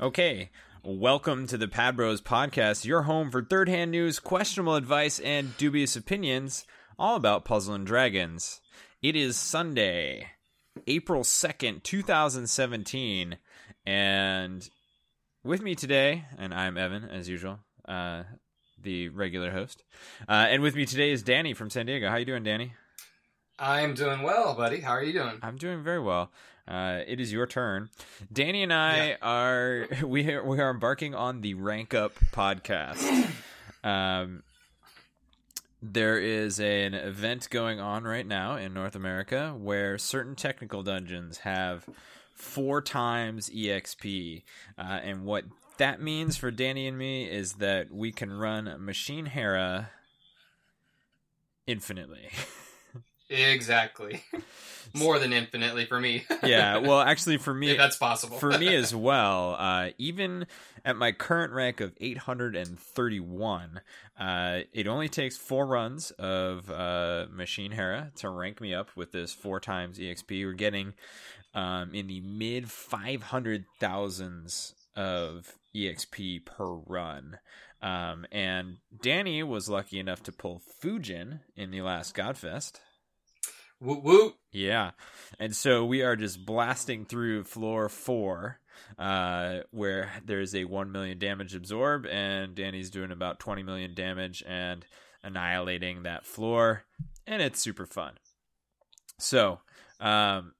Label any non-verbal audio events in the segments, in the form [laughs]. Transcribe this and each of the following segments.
Okay, welcome to the Pad Bros podcast, your home for third hand news, questionable advice, and dubious opinions, all about Puzzle and Dragons. It is Sunday, April 2nd, 2017, and with me today, and I'm Evan, as usual, uh, the regular host, uh, and with me today is Danny from San Diego. How you doing, Danny? I'm doing well, buddy. How are you doing? I'm doing very well. Uh, it is your turn. Danny and I yeah. are [laughs] we are, we are embarking on the Rank Up podcast. Um, there is an event going on right now in North America where certain technical dungeons have four times EXP, uh, and what that means for Danny and me is that we can run Machine Hera infinitely. [laughs] exactly. [laughs] [laughs] More than infinitely for me. [laughs] yeah, well, actually, for me, that's possible. for me [laughs] as well. Uh, even at my current rank of 831, uh, it only takes four runs of uh, Machine Hera to rank me up with this four times EXP. We're getting um, in the mid 500 thousands of EXP per run. Um, and Danny was lucky enough to pull Fujin in the last Godfest. Woo woo. Yeah. And so we are just blasting through floor four, uh, where there's a 1 million damage absorb, and Danny's doing about 20 million damage and annihilating that floor. And it's super fun. So, um,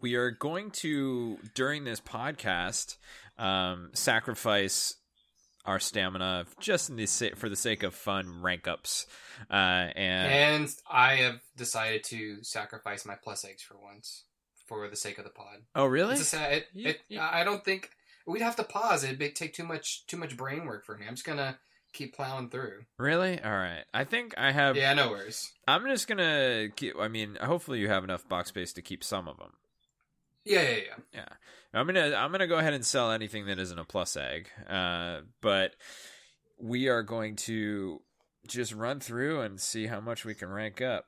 we are going to, during this podcast, um, sacrifice our stamina just in the for the sake of fun rank ups. Uh, and and I have decided to sacrifice my plus eggs for once for the sake of the pod. Oh, really? It's a, it, you, it, you... I don't think we'd have to pause. It'd take too much too much brain work for me. I'm just gonna keep plowing through. Really? All right. I think I have. Yeah, no worries. I'm just gonna. Keep, I mean, hopefully you have enough box space to keep some of them. Yeah, yeah, yeah. Yeah. I'm gonna I'm gonna go ahead and sell anything that isn't a plus egg. Uh, but we are going to just run through and see how much we can rank up.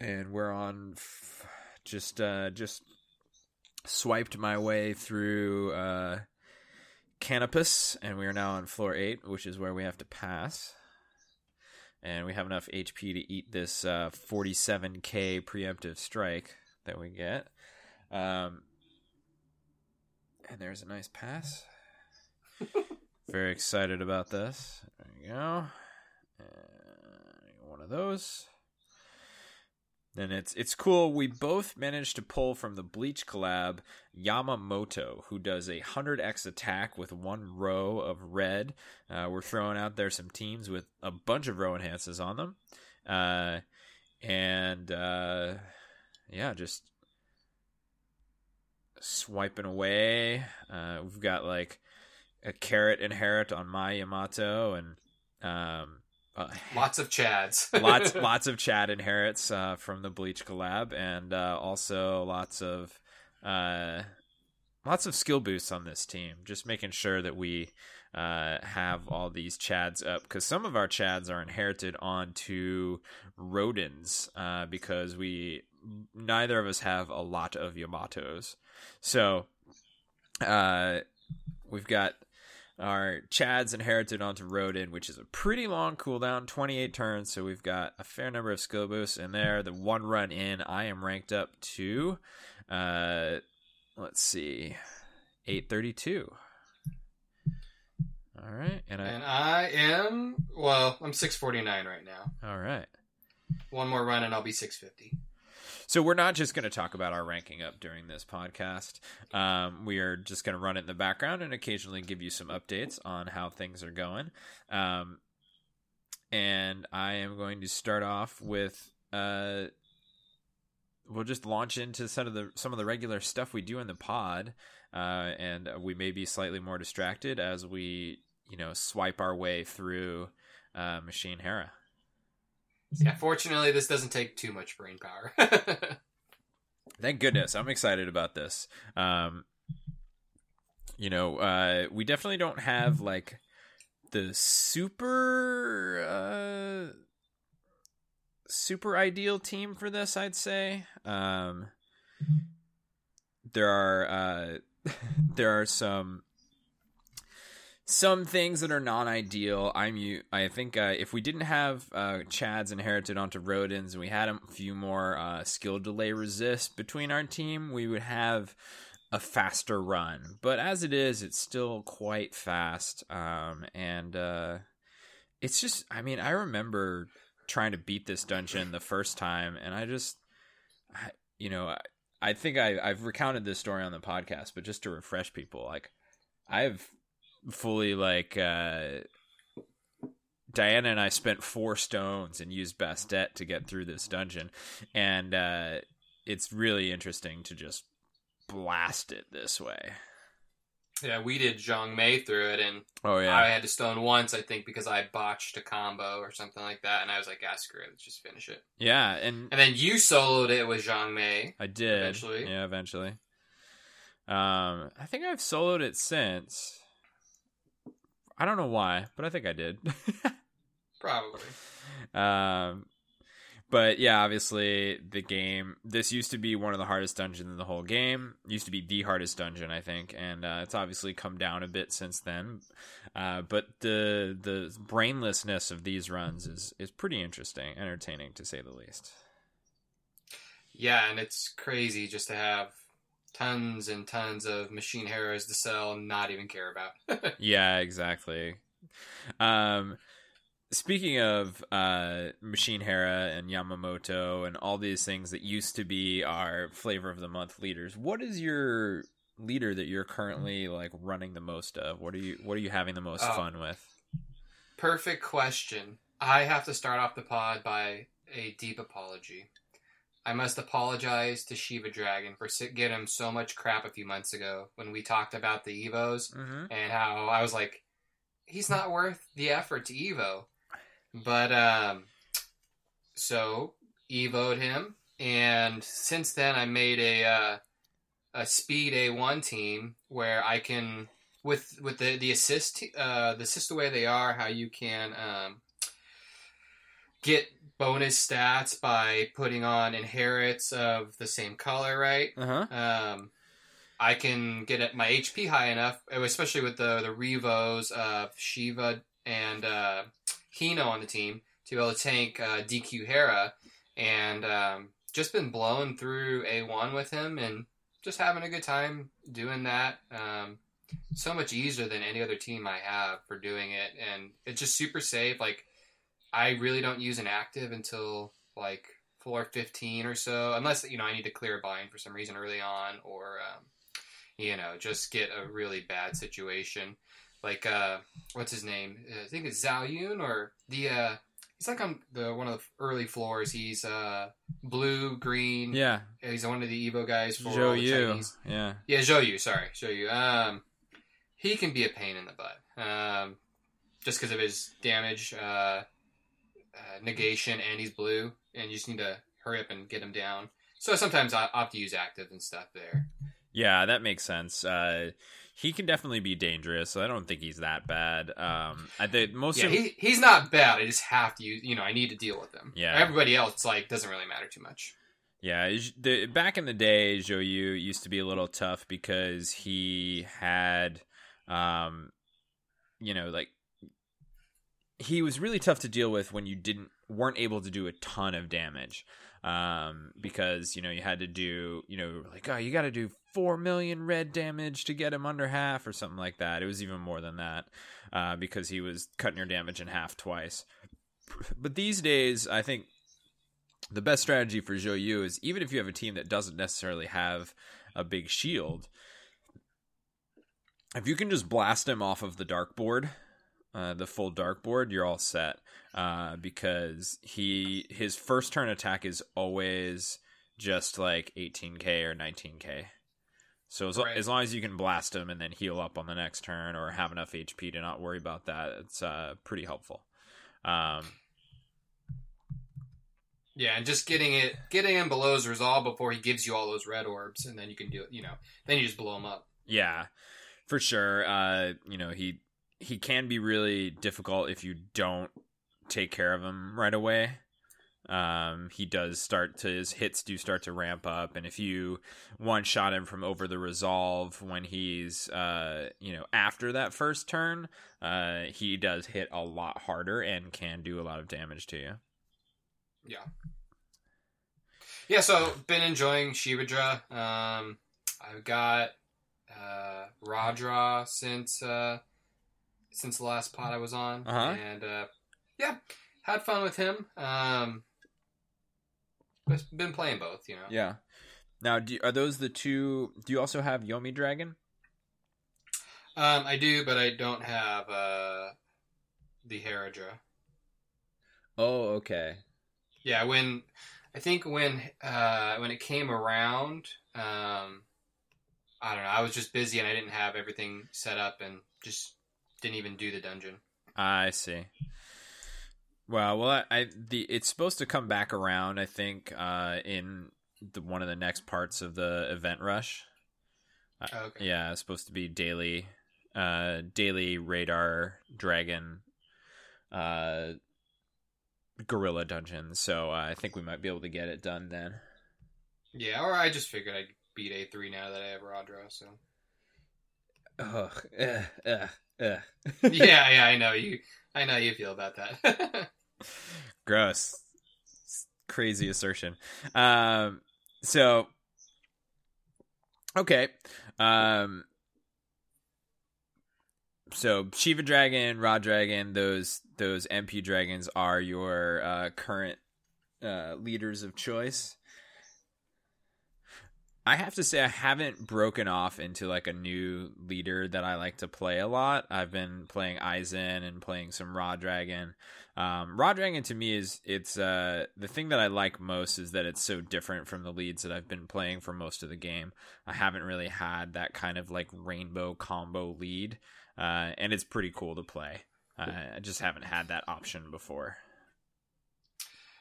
And we're on f- just uh, just swiped my way through uh, Canopus, and we are now on floor eight, which is where we have to pass. And we have enough HP to eat this uh, 47k preemptive strike that we get. Um, and there's a nice pass. [laughs] Very excited about this. There you go. And one of those. And it's it's cool. We both managed to pull from the Bleach collab Yamamoto, who does a hundred X attack with one row of red. Uh, we're throwing out there some teams with a bunch of row enhances on them, uh, and uh, yeah, just swiping away. Uh, we've got like a carrot inherit on my Yamato and um, uh, lots of chads. [laughs] lots [laughs] lots of chad inherits uh, from the bleach collab and uh, also lots of uh, lots of skill boosts on this team. Just making sure that we uh, have all these chads up because some of our chads are inherited onto Rodins uh, because we neither of us have a lot of yamatos so uh, we've got our Chad's inherited onto Rodin, which is a pretty long cooldown, 28 turns. So we've got a fair number of skill boosts in there. The one run in, I am ranked up to, uh, let's see, 832. All right, and I and I am well. I'm 649 right now. All right, one more run and I'll be 650. So we're not just going to talk about our ranking up during this podcast. Um, we are just going to run it in the background and occasionally give you some updates on how things are going. Um, and I am going to start off with. Uh, we'll just launch into some of the some of the regular stuff we do in the pod, uh, and we may be slightly more distracted as we you know swipe our way through uh, Machine Hera. Yeah, fortunately, this doesn't take too much brain power. [laughs] Thank goodness. I'm excited about this. Um, you know, uh, we definitely don't have like the super uh, super ideal team for this. I'd say um, there are uh, [laughs] there are some some things that are non-ideal. I'm. I think uh, if we didn't have uh, Chads inherited onto Rodins and we had a few more uh, skill delay resist between our team, we would have a faster run. But as it is, it's still quite fast. Um, and uh, it's just, I mean, I remember trying to beat this dungeon the first time, and I just, I, you know, I, I think I, I've recounted this story on the podcast, but just to refresh people, like I've fully like uh Diana and I spent four stones and used Bastet to get through this dungeon, and uh, it's really interesting to just blast it this way. Yeah, we did Zhang Mei through it, and Oh yeah, I had to stone once, I think, because I botched a combo or something like that, and I was like, ah, screw it, let's just finish it. yeah, and And then you soloed it with Zhang Mei. I did eventually. Yeah, eventually. Um, I think I've soloed it since. I don't know why, but I think I did. [laughs] Probably. um, but yeah, obviously the game. This used to be one of the hardest dungeons in the whole game. Used to be the hardest dungeon, I think, and uh, it's obviously come down a bit since then. Uh, but the the brainlessness of these runs is is pretty interesting, entertaining to say the least. Yeah, and it's crazy just to have tons and tons of machine Heras to sell and not even care about. [laughs] yeah, exactly. Um, speaking of uh, Machine Hera and Yamamoto and all these things that used to be our flavor of the month leaders, what is your leader that you're currently like running the most of? What are you What are you having the most Oh. fun with? Perfect question. I have to start off the pod by a deep apology. I must apologize to Shiva Dragon for getting him so much crap a few months ago when we talked about the Evos Mm-hmm. and how I was like, he's not worth the effort to Evo. But, um, so Evoed him, and since then I made a, uh, a speed A1 team where I can, with, with the, the assist, uh, the assist the way they are, how you can, um, get bonus stats by putting on inherits of the same color, right? Uh huh. um, I can get it, my HP high enough, especially with the the Revos of Shiva and uh, Hino on the team, to be able to tank uh, DQ Hera, and um, just been blowing through A1 with him and just having a good time doing that. Um, so much easier than any other team I have for doing it, and it's just super safe. Like I really don't use an active until like floor 15 or so, unless you know I need to clear a bind for some reason early on, or um, you know just get a really bad situation. Like uh, what's his name? I think it's Zhao Yun or the uh, he's like on the one of the early floors. He's uh, blue green. Yeah, He's one of the Evo guys for the you. Yeah. Yeah, Zhou sorry, Zhou Um, he can be a pain in the butt. Um, just because of his damage, uh, uh, negation, and he's blue, and you just need to hurry up and get him down. So sometimes I opt to use active and stuff there. Yeah, that makes sense. Uh, he can definitely be dangerous. So I don't think he's that bad. Um, I think most Yeah, of he, he's not bad. I just have to use, you know, I need to deal with him. Yeah. Everybody else, like, doesn't really matter too much. Yeah, the, back in the day, Zhou Yu used to be a little tough because he had, um, you know, like he was really tough to deal with when you didn't weren't able to do a ton of damage, um, because you know you had to do, you know, like oh you got to do four million red damage to get him under half or something like that. It was even more than that, uh, because he was cutting your damage in half twice. But these days, I think the best strategy for Zhou Yu is even if you have a team that doesn't necessarily have a big shield, if you can just blast him off of the dark board, uh, the full dark board, you're all set. Uh, because he his first turn attack is always just like 18k or 19k. So as, Right. as long as you can blast him and then heal up on the next turn or have enough HP to not worry about that, it's uh, pretty helpful. Um, Yeah, and just getting it, getting him below his resolve before he gives you all those red orbs, and then you can do it, you know, then you just blow him up. Yeah, for sure. Uh, you know, he he can be really difficult if you don't take care of him right away. um, he does start to his hits do start to ramp up, and if you one shot him from over the resolve when he's uh, you know after that first turn, uh, he does hit a lot harder and can do a lot of damage to you. Yeah. Yeah, so been enjoying Shivadra. Um, I've got uh, Radra since uh, since the last pod I was on, Uh-huh. and uh, yeah, had fun with him. Um, been playing both, you know. Yeah. Now, do, are those the two? Do you also have Yomi Dragon? Um, I do, but I don't have uh, the Heradra. Oh, okay. Yeah, when I think when uh, when it came around, um, I don't know. I was just busy and I didn't have everything set up and just didn't even do the dungeon. I see. Well, well, I, I the it's supposed to come back around. I think uh, in the, one of the next parts of the event rush. Uh, Okay. Yeah, it's supposed to be daily, uh, daily radar dragon, uh, guerrilla dungeon. So uh, I think we might be able to get it done then. Yeah, or I just figured I'd beat A three now that I have Radra. So Ugh, ugh, ugh, ugh. [laughs] [laughs] yeah, yeah, I know you. I know you feel about that. [laughs] Gross. Crazy assertion. Um so okay. Um so Shiva Dragon, Ra Dragon, those those MP dragons are your uh current uh leaders of choice. I have to say I haven't broken off into like a new leader that I like to play a lot. I've been playing Aizen and playing some Ra Dragon. Um, Ra Dragon to me is it's uh, the thing that I like most is that it's so different from the leads that I've been playing for most of the game. I haven't really had that kind of like rainbow combo lead, uh, and it's pretty cool to play. Uh, I just haven't had that option before.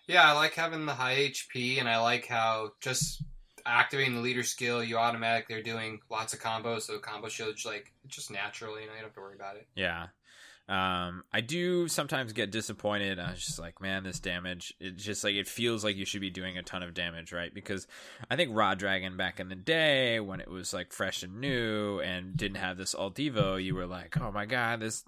yeah, I like having the high HP, and I like how just activating the leader skill, you automatically are doing lots of combos. So combo shields like just naturally, you know, you don't have to worry about it. Yeah. Um, I do sometimes get disappointed. I was just like, man, this damage. It just like it feels like you should be doing a ton of damage, right? Because I think Ra Dragon back in the day when it was like fresh and new and didn't have this alt Evo, you were like, oh my god, this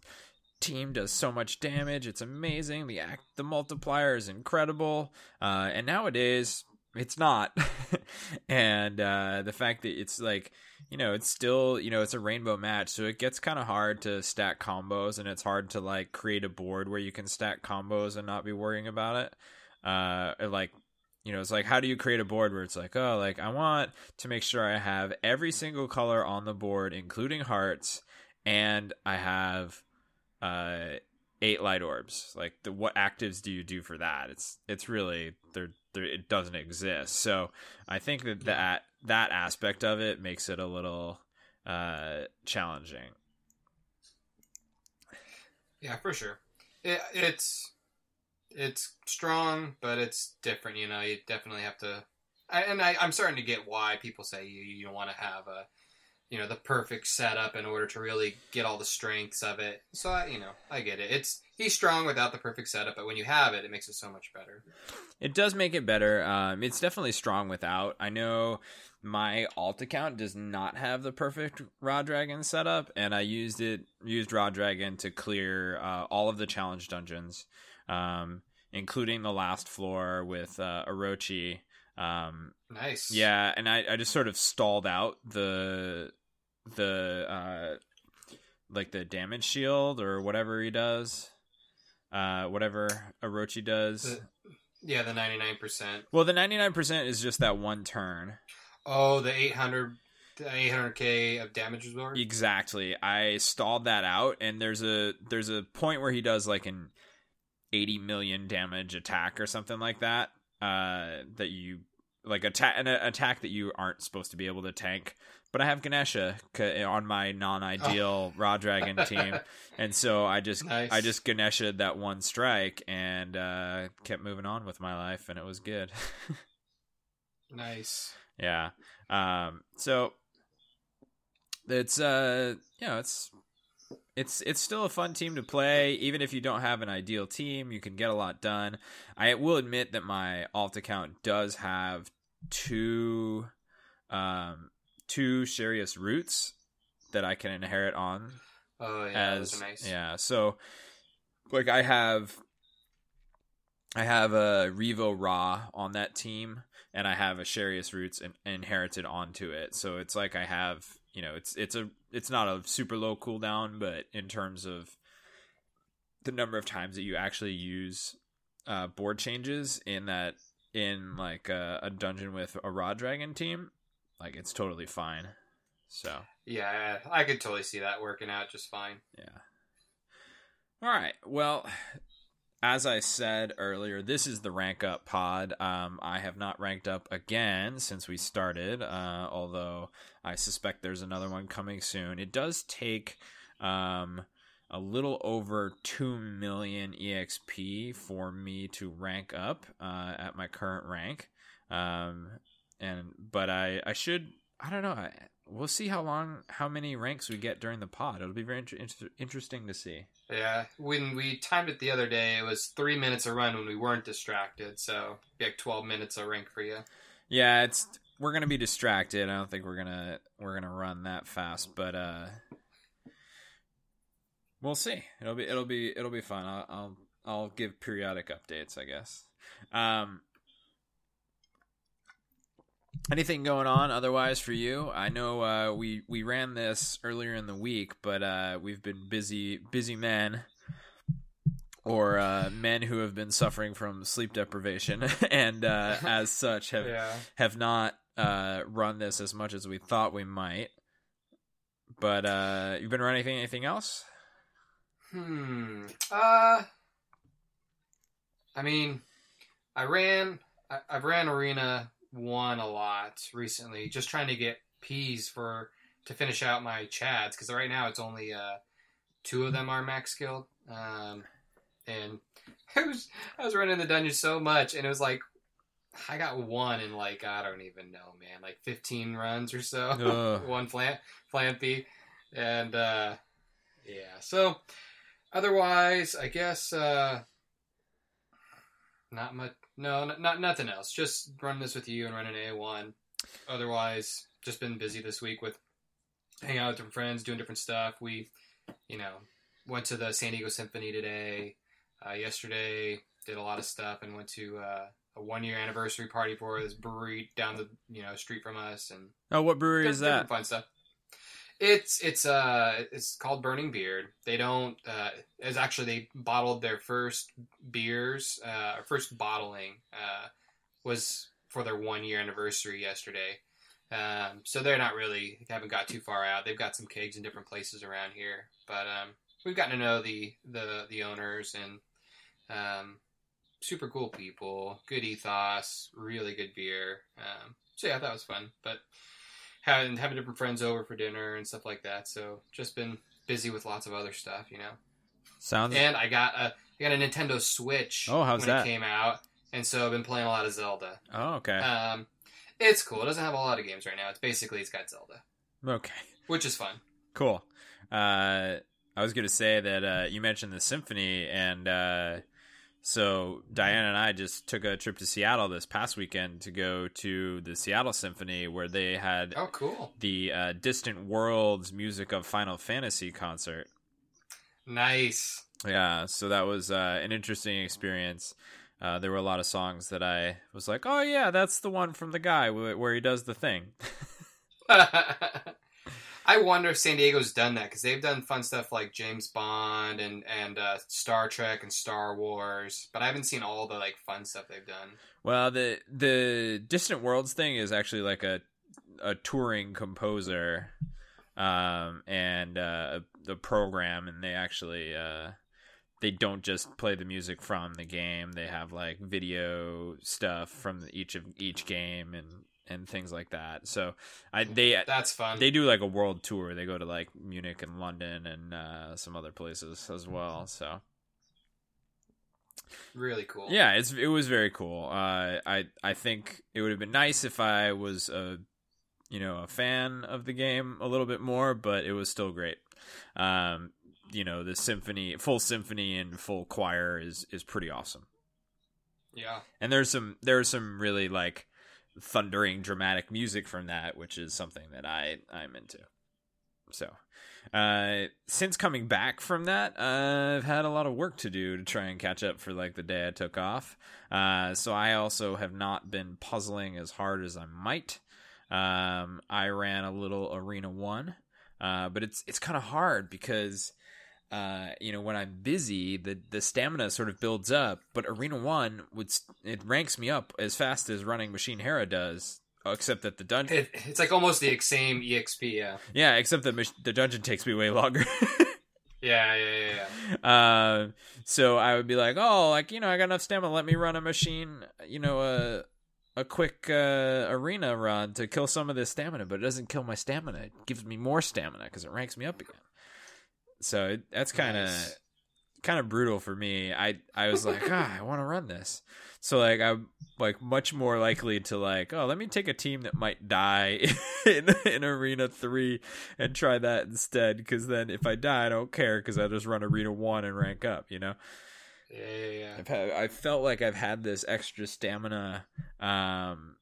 team does so much damage. It's amazing. The act, the multiplier is incredible. Uh, and nowadays, it's not. [laughs] and uh, the fact that it's like, you know, it's still, you know, it's a rainbow match, so it gets kind of hard to stack combos, and it's hard to like create a board where you can stack combos and not be worrying about it. Uh, like, you know, it's like, how do you create a board where it's like, oh, like I want to make sure I have every single color on the board, including hearts, and I have uh eight light orbs like the what actives do you do for that it's it's really there it doesn't exist so i think that that that aspect of it makes it a little uh challenging Yeah, for sure. It, it's it's strong, but it's different. You know, you definitely have to. I, and I, I'm starting to get why people say you you want to have a, you know, the perfect setup in order to really get all the strengths of it. So I, you know, I get it. It's he's strong without the perfect setup, but when you have it, it makes it so much better. It does make it better. Um, it's definitely strong without. I know my alt account does not have the perfect Ra Dragon setup, and I used it used Ra Dragon to clear uh, all of the challenge dungeons, um, including the last floor with uh, Orochi. Um, Nice. yeah, and I, I just sort of stalled out the the uh, like the damage shield or whatever he does, uh, whatever Orochi does. The- Yeah, the ninety nine percent. Well, the 99% is just that one turn. Oh, the eight hundred. The 800k of damage absorbed. Exactly. I stalled that out and there's a there's a point where he does like an 80 million damage attack or something like that. Uh that you like attack an attack that you aren't supposed to be able to tank. But I have Ganesha on my non-ideal [laughs] Ra Dragon team, and so I just Nice. I just Ganesha that one strike and uh, kept moving on with my life, and it was good. [laughs] Nice. Yeah. Um, so it's uh you know, it's it's it's still a fun team to play. Even if you don't have an ideal team, you can get a lot done. I will admit that my alt account does have two um, two Sherias Roots that I can inherit on. Oh yeah, as nice. yeah, so like I have I have a Revo Ra on that team, and I have a Sherias Roots in, inherited onto it. So it's like I have you know it's it's a it's not a super low cooldown, but in terms of the number of times that you actually use uh, board changes in that in like a, a dungeon with a Ra dragon team, like it's totally fine. So Yeah, I could totally see that working out just fine. yeah. All right. Well, as I said earlier, this is the rank up pod. Um, I have not ranked up again since we started, uh, although I suspect there's another one coming soon. It does take um, a little over 2 million EXP for me to rank up uh, at my current rank. Um, and but I, I should I don't know I, we'll see how long how many ranks we get during the pod. It'll be very inter- inter- interesting to see. Yeah, when we timed it the other day, it was three minutes a run when we weren't distracted. So be like twelve minutes a rank for you. Yeah, it's we're gonna be distracted. I don't think we're gonna we're gonna run that fast, but uh, we'll see. It'll be it'll be it'll be fun. I'll I'll, I'll give periodic updates, I guess. Um, anything going on otherwise for you? I know uh, we we ran this earlier in the week, but uh, we've been busy busy men. Or uh, men who have been suffering from sleep deprivation, [laughs] and uh, [laughs] as such have Yeah. have not uh, run this as much as we thought we might. But uh, you've been running anything, anything else? Hmm. Uh. I mean, I ran. I, I've ran Arena One a lot recently, just trying to get peas for to finish out my Chads because right now it's only uh two of them are max skilled. Um, and [laughs] I was I was running the dungeon so much, and it was like I got one in like I don't even know, man, like fifteen runs or so. [laughs] One flan flampy, and uh, yeah. So otherwise, I guess uh, not much. No, n- not nothing else. Just run this with you and running A one. Otherwise, just been busy this week with hanging out with different friends, doing different stuff. We, you know, went to the San Diego Symphony today. Uh, yesterday, did a lot of stuff and went to uh, a one year anniversary party for this brewery down the you know street from us and Oh, what brewery is that? Fun stuff. It's it's uh it's called Burning Beard. They don't. Uh, it's actually they bottled their first beers. Uh, first bottling uh, was for their one year anniversary yesterday. Um, so they're not really haven't got too far out. They've got some kegs in different places around here, but um, we've gotten to know the the the owners and um, super cool people, good ethos, really good beer. Um, so yeah, that was fun. But having having different friends over for dinner and stuff like that. So just been busy with lots of other stuff, you know. Sounds. And I got a I got a Nintendo Switch. Oh, how's when that? it came out, and so I've been playing a lot of Zelda. oh, okay. Um, it's cool. It doesn't have a lot of games right now. It's basically it's got Zelda, okay. [laughs] which is fun. Cool. Uh, I was going to say that uh, you mentioned the symphony, and uh, so Diana and I just took a trip to Seattle this past weekend to go to the Seattle Symphony, where they had Oh, cool. the uh, Distant Worlds music of Final Fantasy concert. Nice. Yeah, so that was uh, an interesting experience. Uh, there were a lot of songs that I was like, "Oh yeah, that's the one from the guy where he does the thing." [laughs] [laughs] I wonder if San Diego's done that because they've done fun stuff like James Bond and and uh, Star Trek and Star Wars, but I haven't seen all the like fun stuff they've done. Well, the the Distant Worlds thing is actually like a a touring composer, um, and uh, the program, and they actually uh, they don't just play the music from the game. They have like video stuff from each of each game and and things like that. So I they That's fun. they do like a world tour. They go to like Munich and London and uh, some other places as well. So really cool. yeah, it's it was very cool. Uh, I I think it would have been nice if I was a you know a fan of the game a little bit more, but it was still great. Um, you know the symphony, full symphony and full choir is is pretty awesome. Yeah. And there's some there's some really like thundering dramatic music from that, which is something that I I'm into. So, uh, since coming back from that, uh, I've had a lot of work to do to try and catch up for like the day I took off. Uh, so I also have not been puzzling as hard as I might. Um, I ran a little arena one, uh, but it's it's kind of hard because uh, you know, when I'm busy, the the stamina sort of builds up. But Arena One would it ranks me up as fast as running Machine Hera does, except that the dungeon. It, it's like almost the same exp. Yeah. Yeah, except that the dungeon takes me way longer. [laughs] yeah, yeah, yeah. yeah. Uh, so I would be like, oh, like you know, I got enough stamina. Let me run a machine. You know, a a quick uh, arena run to kill some of this stamina, but it doesn't kill my stamina. It gives me more stamina because it ranks me up again. So that's kind of nice. kind of brutal for me. I I was like, ah, I want to run this. So like I'm like much more likely to like, oh, let me take a team that might die [laughs] in in arena 3 and try that instead cuz then if I die, I don't care cuz I just run arena 1 and rank up, you know. Yeah, yeah, yeah. I've had, I felt like I've had this extra stamina um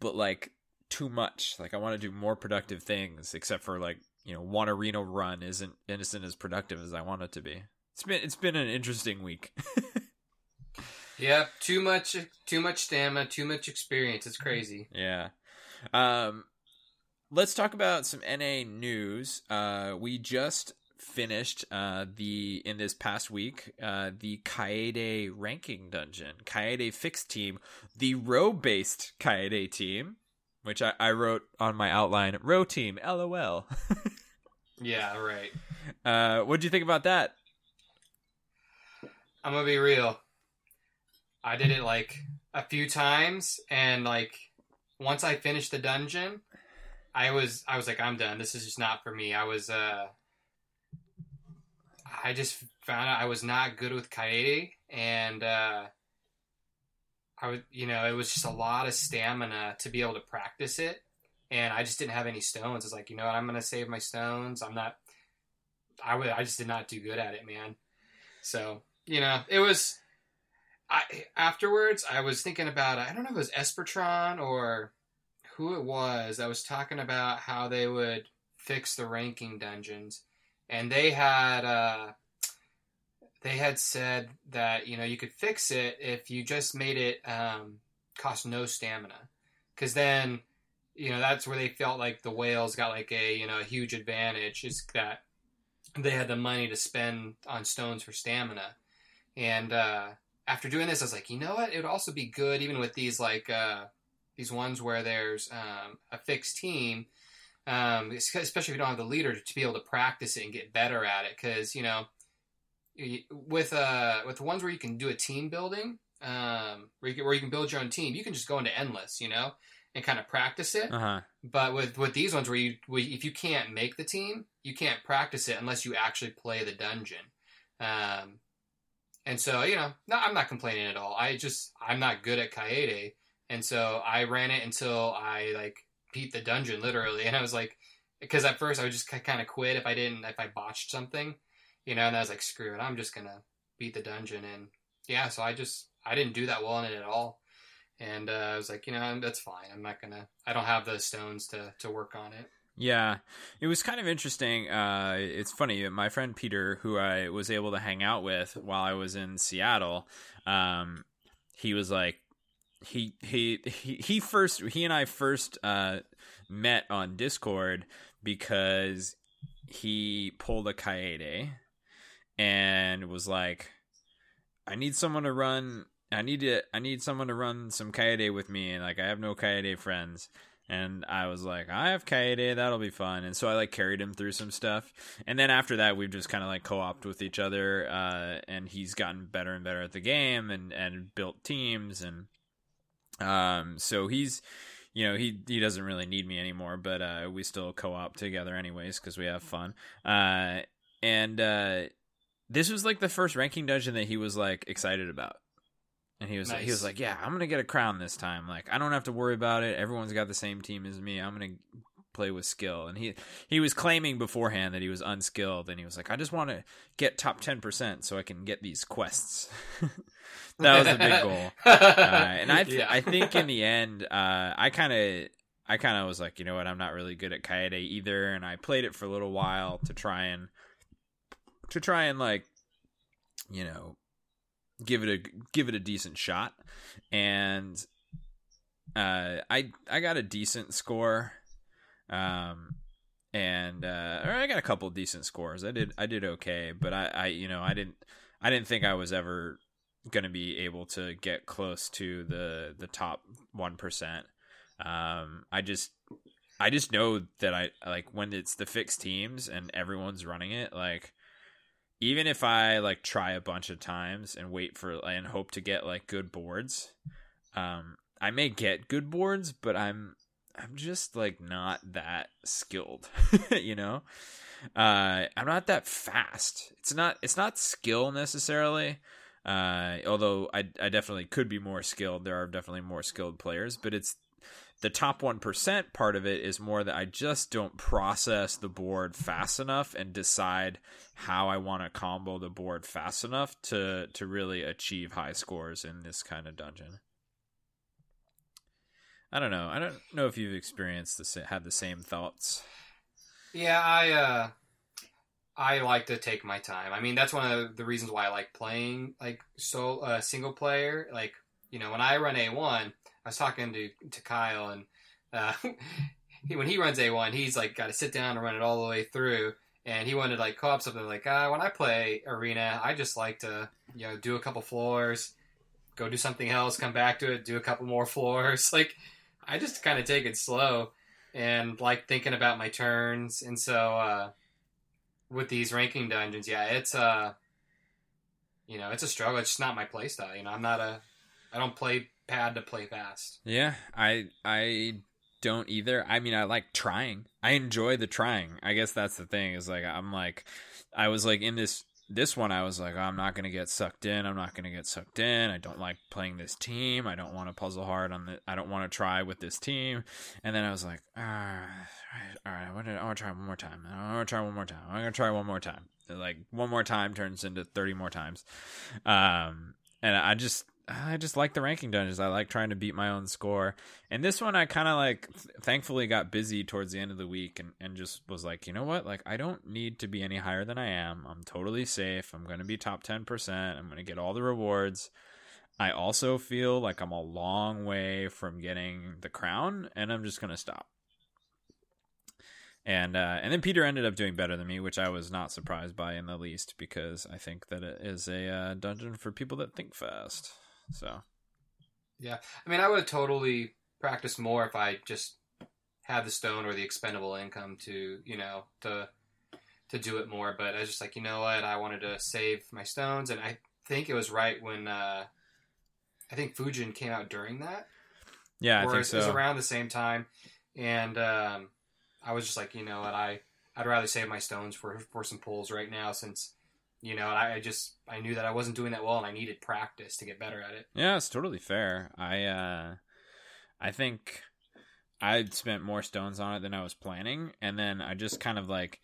but like too much. Like I want to do more productive things except for like you know one arena run isn't isn't as productive as I want it to be. It's been it's been an interesting week. [laughs] yeah, too much too much stamina, too much experience. It's crazy. Yeah. Um let's talk about some NA news. Uh we just finished uh the in this past week uh the Kaede ranking dungeon. Kaede fixed team, the row based Kaede team which I, I wrote on my outline. Row team, lol. [laughs] yeah, right. Uh, what do you think about that? I'm gonna be real. I did it like a few times, and like once I finished the dungeon, I was I was like, I'm done. This is just not for me. I was uh, I just found out I was not good with Kaede, and uh, I you know, it was just a lot of stamina to be able to practice it. And I just didn't have any stones. It's like, you know what, I'm going to save my stones. I'm not, I would, I just did not do good at it, man. So, you know, it was, I, afterwards, I was thinking about, I don't know if it was Espertron or who it was. I was talking about how they would fix the ranking dungeons. And they had, uh, they had said that you know you could fix it if you just made it um, cost no stamina, because then you know that's where they felt like the whales got like a you know a huge advantage is that they had the money to spend on stones for stamina, and uh, after doing this, I was like, you know what, it would also be good even with these like uh, these ones where there's um, a fixed team. Um, especially if you don't have the leader to be able to practice it and get better at it, because you know with uh with the ones where you can do a team building, um, where you can, where you can build your own team, you can just go into endless, you know, and kind of practice it. Uh-huh. But with with these ones where you where if you can't make the team, you can't practice it unless you actually play the dungeon. Um, and so you know, no, I'm not complaining at all. I just I'm not good at Kaede, and so I ran it until I like beat the dungeon literally, [laughs] and I was like, because at first I would just kind of quit if I didn't if I botched something you know, and I was like, screw it, I'm just gonna beat the dungeon, and yeah, so I just I didn't do that well in it at all, and uh, I was like, you know, that's fine. I'm not gonna, I don't have the stones to to work on it. Yeah, it was kind of interesting. Uh, it's funny, my friend Peter, who I was able to hang out with while I was in Seattle, um, he was like, he he he he first he and I first uh, met on Discord because he pulled a Kaede and was like, I need someone to run. I need to. I need someone to run some Kaede with me, and like I have no Kaede friends. And I was like, I have Kaede, that'll be fun. And so I like carried him through some stuff. And then after that, we've just kind of like co-opted with each other. Uh, and he's gotten better and better at the game and, and built teams. And, um, so he's, you know, he, he doesn't really need me anymore, but, uh, we still co-op together anyways, cause we have fun. Uh, and, uh, this was like the first ranking dungeon that he was like excited about. And he was nice. he was like, "Yeah, I'm going to get a crown this time. Like I don't have to worry about it. Everyone's got the same team as me. I'm going to play with skill. And he he was claiming beforehand that he was unskilled, and he was like, I just want to get top ten percent so I can get these quests. [laughs] that was a big [laughs] goal. [laughs] Uh, and I th- Yeah. I think in the end, uh, I kind of I kind of was like, you know what, I'm not really good at Kaede either, and I played it for a little while to try and to try and like, you know, give it a give it a decent shot, and uh, I I got a decent score, um, and uh, or I got a couple decent scores. I did I did okay, but I I you know I didn't I didn't think I was ever going to be able to get close to the the top one percent. Um, I just I just know that I like when it's the fixed teams and everyone's running it like even if I like try a bunch of times and wait for and hope to get like good boards, um, I may get good boards, but I'm I'm just like not that skilled, [laughs] you know. Uh, I'm not that fast. It's not it's not skill necessarily. Uh, although I I definitely could be more skilled. There are definitely more skilled players, but it's the top 1% part of it is more that I just don't process the board fast enough and decide how I want to combo the board fast enough to to really achieve high scores in this kind of dungeon. I don't know. I don't know if you've experienced the sa- had the same thoughts. Yeah, I uh I like to take my time. I mean, that's one of the reasons why I like playing like so uh, single player. Like, you know, when I run A1, I was talking to to Kyle and uh [laughs] he, when he runs A1, he's like got to sit down and run it all the way through. And he wanted to like co-op something like, uh, when I play arena, I just like to, you know, do a couple floors, go do something else, come back to it, do a couple more [laughs] floors. [laughs] Like, I just kind of take it slow and like thinking about my turns. And so, uh, with these ranking dungeons, yeah, it's uh, you know, it's a struggle. It's just not my play style. You know, I'm not a, I don't play pad to play fast. Yeah, I I don't either. I mean, I like trying. I enjoy the trying. I guess that's the thing. Is like I'm like, I was like in this this one. I was like, I'm not gonna get sucked in. I'm not gonna get sucked in. I don't like playing this team. I don't want to puzzle hard on the. I don't want to try with this team. And then I was like, ah, all right, I want to. I want to try one more time. I want to try one more time. I'm gonna try one more time. Like one more time turns into thirty more times. Um, and I just I just like the ranking dungeons. I like trying to beat my own score. And this one, I kind of like, th- thankfully, got busy towards the end of the week and, and just was like, you know what? Like, I don't need to be any higher than I am. I'm totally safe. I'm going to be top 10%. I'm going to get all the rewards. I also feel like I'm a long way from getting the crown, and I'm just going to stop. And uh, and then Peter ended up doing better than me, which I was not surprised by in the least because I think that it is a uh, dungeon for people that think fast. So Yeah, I mean, I would have totally practiced more if I just had the stone or the expendable income to, you know, to to do it more. But I was just like, you know what? I wanted to save my stones, and I think it was right when uh, I think Fujin came out during that, yeah, I or think it was around the same time, and um, I was just like, you know what? I I'd rather save my stones for for some pulls right now since. You know, I, I just I knew that I wasn't doing that well, and I needed practice to get better at it. Yeah, it's totally fair. I uh I think I spent more stones on it than I was planning, and then I just kind of like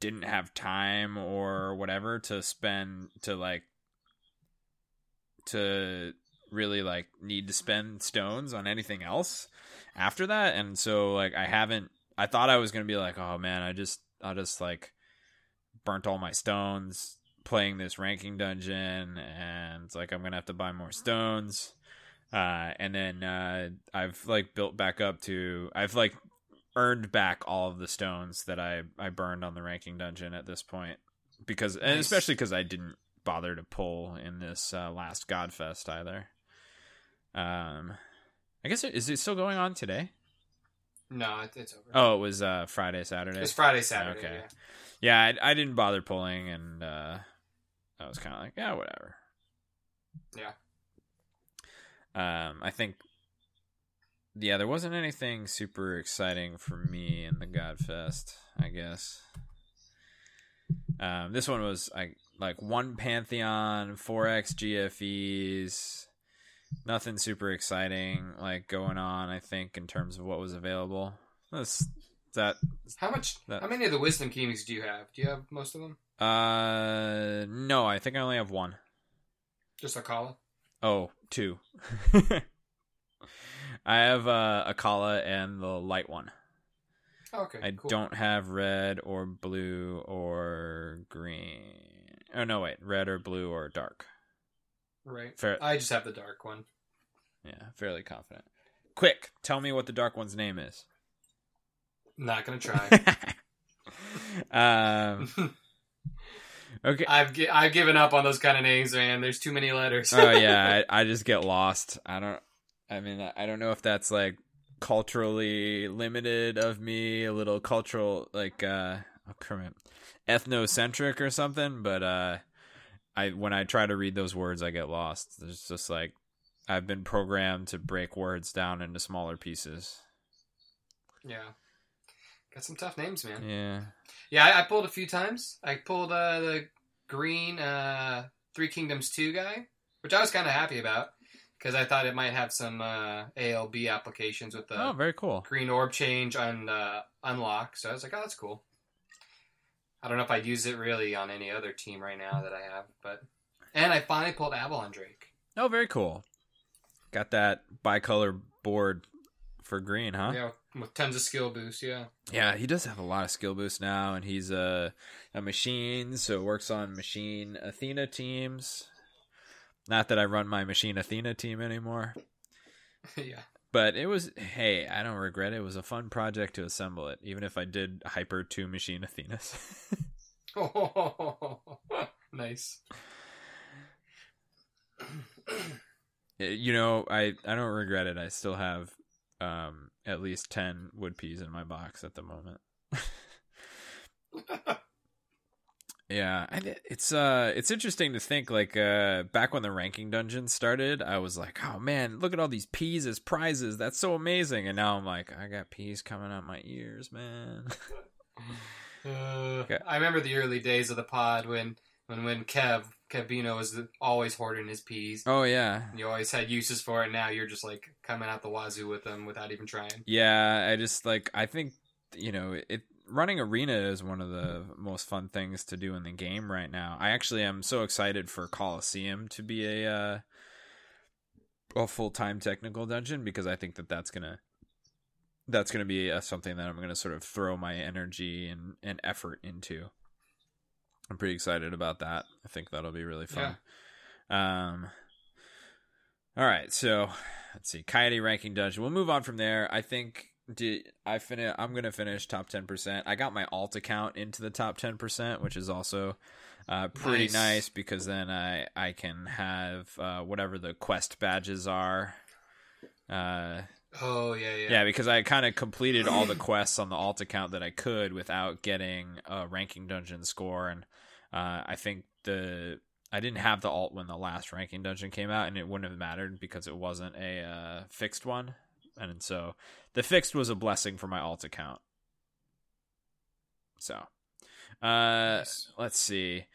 didn't have time or whatever to spend to like to really like need to spend stones on anything else after that and so like I haven't I thought I was to be like oh man I just I just like burnt all my stones playing this ranking dungeon and it's like I'm to have to buy more stones uh and then uh I've like built back up to I've like earned back all of the stones that I I burned on the ranking dungeon at this point because and Nice. especially because I didn't bother to pull in this uh, last Godfest either. Um, I guess it, is it still going on today? No, it, it's over. Oh, it was uh, Friday, Saturday. It's Friday, Saturday. Okay. Yeah. Yeah, I, I didn't bother pulling, and uh, I was kind of like, yeah, whatever. Yeah. Um, I think, yeah, there wasn't anything super exciting for me in the Godfest. I guess. Um, this one was like like one Pantheon, four X GFEs, nothing super exciting like going on. I think in terms of what was available. That's that How much? That- How many of the wisdom keys do you have? Do you have most of them? uh no, I think I only have one. Just a Akala. Oh, two. [laughs] I have uh Akala and the light one. Okay. I cool. don't have red or blue or green. Oh no, wait, red or blue or dark. Right. Fair, I just have the dark one. yeah, fairly confident. Quick, tell me what the dark one's name is. Not gonna try. [laughs] um, [laughs] okay. I've gi- I've given up on those kind of names, man. There's too many letters. oh yeah, [laughs] I, I just get lost. I don't. I mean, I don't know if that's like culturally limited of me, a little cultural like uh, oh, ethnocentric or something. But uh, I when I try to read those words, I get lost. It's just like I've been programmed to break words down into smaller pieces. yeah. Got some tough names, man. Yeah. Yeah, I, I pulled a few times. I pulled uh, the green uh, Three Kingdoms 2 guy, which I was kind of happy about because I thought it might have some uh, ALB applications with the Oh, very cool. green orb change on uh, unlock. So I was like, oh, that's cool. I don't know if I'd use it really on any other team right now that I have, but and I finally pulled Avalon Drake. Oh, very cool. Got that bicolor board for green, huh? Yeah, with tons of skill boost. Yeah. Yeah, he does have a lot of skill boost now, and he's a a machine, so works on machine Athena teams. Not that I run my machine Athena team anymore, [laughs] yeah. But it was hey, I don't regret it. It was a fun project to assemble it, even if I did hyper two machine Athenas. [laughs] nice. [clears throat] you know, I I don't regret it. I still have um at least 10 wood peas in my box at the moment. [laughs] [laughs] Yeah, and it's uh it's interesting to think like uh back when the ranking dungeon started, I was like, "Oh man, look at all these peas as prizes. That's so amazing." And now I'm like, I got peas coming out my ears, man. [laughs] Uh, [laughs] Okay. I remember the early days of the pod when when when Kev Kevino was always hoarding his peas. oh yeah. You always had uses for it. Now you're just like coming out the wazoo with them without even trying. Yeah, I just like I think you know, it running arena is one of the most fun things to do in the game right now. I actually am so excited for Coliseum to be a uh a full-time technical dungeon because I think that that's going to that's to be uh, something that I'm going to sort of throw my energy and and effort into. I'm pretty excited about that. I think that'll be really fun. Um all right, so let's see. Kaede ranking dungeon. We'll move on from there. I think did I finish I'm going to finish top 10%. I got my alt account into the top 10%, which is also uh, pretty nice. Nice. because then I I can have uh, whatever the quest badges are. Uh Oh yeah, yeah. yeah, because I kind of completed all the quests on the alt account that I could without getting a ranking dungeon score, and uh, I think the I didn't have the alt when the last ranking dungeon came out, and it wouldn't have mattered because it wasn't a uh, fixed one, and so the fixed was a blessing for my alt account. So, uh, Nice. let's see.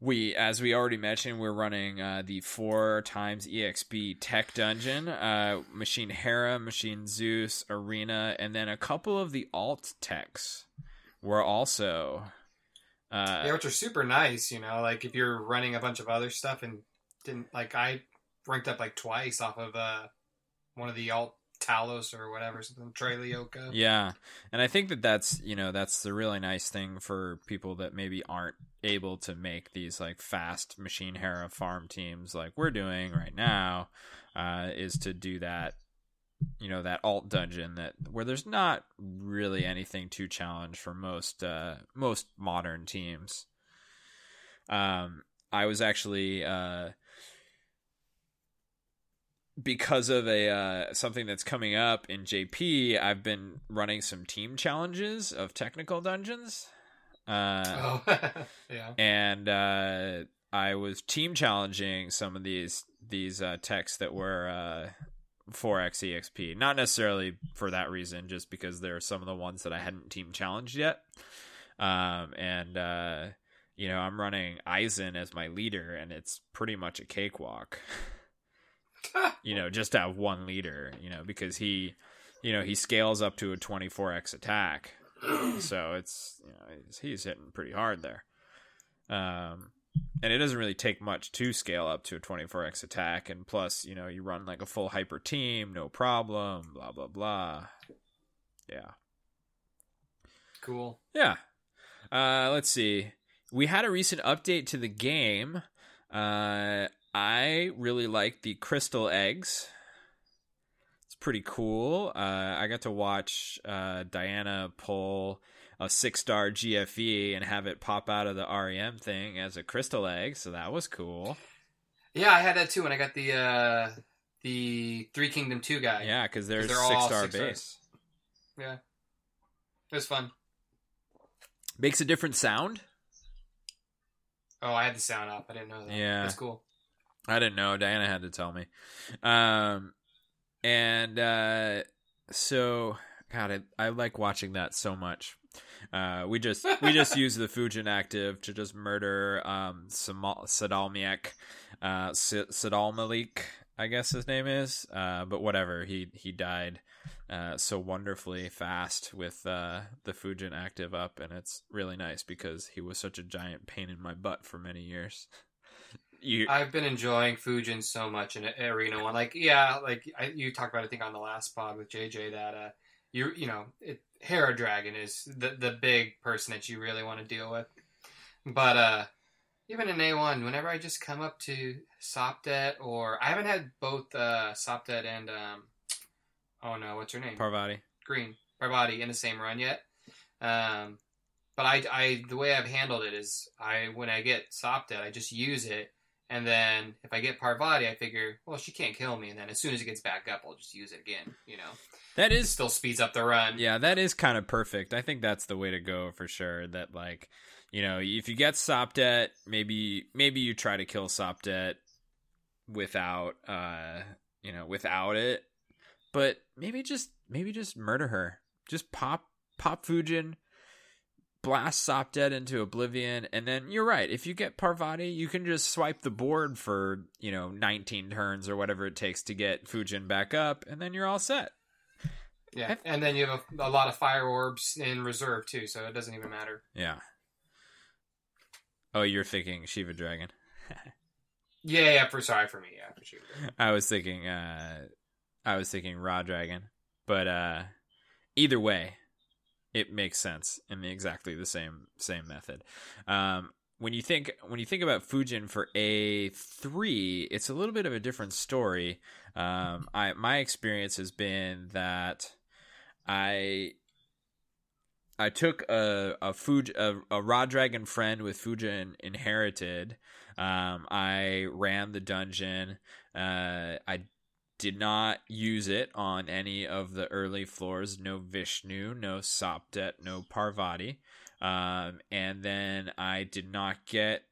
We, as we already mentioned, we're running uh, the four times EXP tech dungeon, uh, Machine Hera, Machine Zeus, Arena, and then a couple of the alt techs were also. Uh, yeah, which are super nice. You know, like if you're running a bunch of other stuff and didn't like I ranked up like twice off of uh one of the alt Talos or whatever something Trelioka. Yeah, and I think that that's you know that's the really nice thing for people that maybe aren't able to make these like fast machine hera farm teams like we're doing right now, uh, is to do that you know that alt dungeon that where there's not really anything too challenge for most uh, most modern teams. Um, I was actually uh, because of a uh, something that's coming up in JP, I've been running some team challenges of technical dungeons. Uh, Oh [laughs] yeah. and uh, I was team challenging some of these these uh, techs that were uh, 4x exp. Not necessarily for that reason, just because there are some of the ones that I hadn't team challenged yet. Um, and uh, you know, I'm running Eisen as my leader, and it's pretty much a cakewalk. [laughs] [laughs] you know, just to have one leader, you know, because he you know he scales up to a 24x attack, [clears throat] so it's you know he's, he's hitting pretty hard there. Um, and it doesn't really take much to scale up to a 24x attack, and plus you know you run like a full hyper team, no problem. Blah blah blah. Yeah. Cool. Yeah. Uh, let's see. We had a recent update to the game. Uh, I really like the crystal eggs. It's pretty cool. Uh, I got to watch uh, Diana pull a six star GFE and have it pop out of the REM thing as a crystal egg, so that was cool. Yeah, I had that too when I got the uh the Three Kingdom two guy. Yeah, because they're, they're six star six stars. base. Yeah. It was fun. Makes a different sound. Oh, I had the sound up. I didn't know that. Yeah. That's cool. I didn't know. Diana had to tell me. Um, and uh, so, God, I, I like watching that so much. Uh, we just we just [laughs] use the Fujin active to just murder um Samal- Sadalmiek, uh, S- Sadal Malik, I guess his name is. Uh, but whatever, he he died uh, so wonderfully fast with uh, the Fujin active up, and it's really nice because he was such a giant pain in my butt for many years. [laughs] You, I've been enjoying Fujin so much in Arena One. Like, yeah, like I, you talked about, I think on the last pod with JJ that uh, you you know, it, Hera Dragon is the the big person that you really want to deal with. But uh, even in A one, whenever I just come up to Sopdet or I haven't had both uh, Sopdet and um, oh no, what's her name? Parvati. Green Parvati in the same run yet. Um, but I, I, the way I've handled it is, I when I get Sopdet, I just use it, and then if I get Parvati, I figure, well, she can't kill me, and then as soon as it gets back up, I'll just use it again. You know, that is it still speeds up the run. Yeah, that is kind of perfect. I think that's the way to go for sure. That like, you know, if you get Sopdet, maybe maybe you try to kill Sopdet without uh, you know, without it. But maybe just maybe just murder her. Just pop pop Fujin, blast Sopdet into oblivion, and then you're right. If you get Parvati, you can just swipe the board for, you know, 19 turns or whatever it takes to get Fujin back up, and then you're all set. yeah. And then you have a, a lot of fire orbs in reserve too, so it doesn't even matter. Yeah. Oh, you're thinking Shiva Dragon. [laughs] Yeah, yeah. For sorry for me, yeah, for sure. I was thinking uh I was thinking Ra Dragon. But uh either way, it makes sense in exactly the same same method. Um when you think when you think about Fujin for A three, it's a little bit of a different story. Um, I my experience has been that I I took a a Fuj a, a Ra Dragon friend with Fujin inherited. Um, I ran the dungeon. Uh, I did not use it on any of the early floors. No Vishnu, no Sopdet, no Parvati. Um, and then I did not get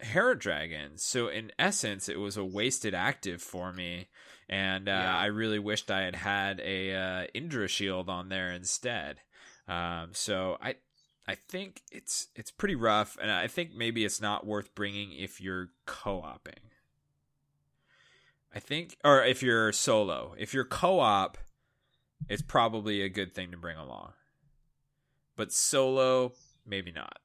Hera Dragon. So in essence, it was a wasted active for me, and uh, Yeah. I really wished I had had a uh, Indra Shield on there instead. Um, so I. I think it's it's pretty rough, and I think maybe it's not worth bringing if you're co-oping. I think, or if you're solo. If you're co-op, it's probably a good thing to bring along. But solo, maybe not.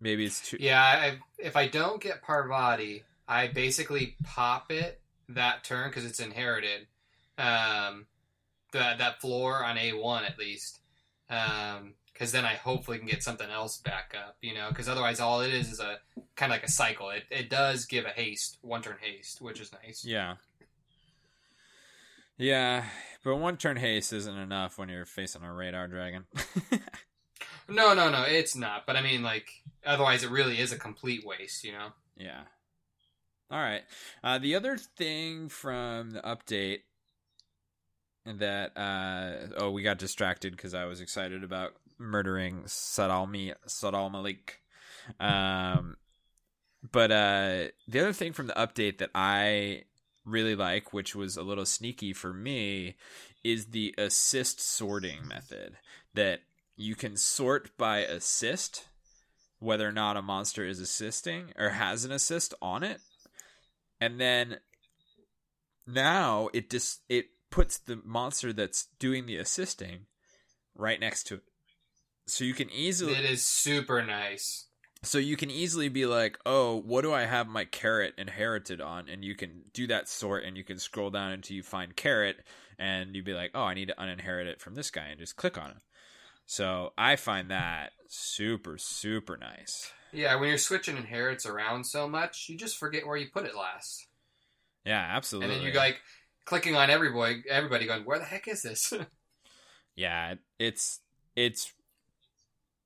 Maybe it's too. Yeah, I, if I don't get Parvati, I basically pop it that turn because it's inherited. Um, that that floor on A one at least, because then I hopefully can get something else back up. You know, because otherwise all it is is a kind of like a cycle. It it does give a haste, one turn haste, which is nice. Yeah. Yeah, but one turn haste isn't enough when you're facing a radar dragon. [laughs] No, no, no, it's not. But I mean, like, otherwise it really is a complete waste. You know. Yeah. All right. Uh, the other thing from the update that uh, oh we got distracted because I was excited about murdering Sadalmi Sadal Malik. Um, but uh, the other thing from the update that I really like, which was a little sneaky for me, is the assist sorting method that you can sort by assist whether or not a monster is assisting or has an assist on it and then now it just it puts the monster that's doing the assisting right next to it. So you can easily It is super nice. so you can easily be like, "Oh, what do I have my carrot inherited on?" And you can do that sort, and you can scroll down until you find carrot, and you'd be like, "Oh, I need to uninherit it from this guy," and just click on it. So I find that super super nice. Yeah, when you're switching inherits around so much, you just forget where you put it last. Yeah, absolutely. And then you're like clicking on every boy, everybody going, "Where the heck is this?" [laughs] yeah, it's it's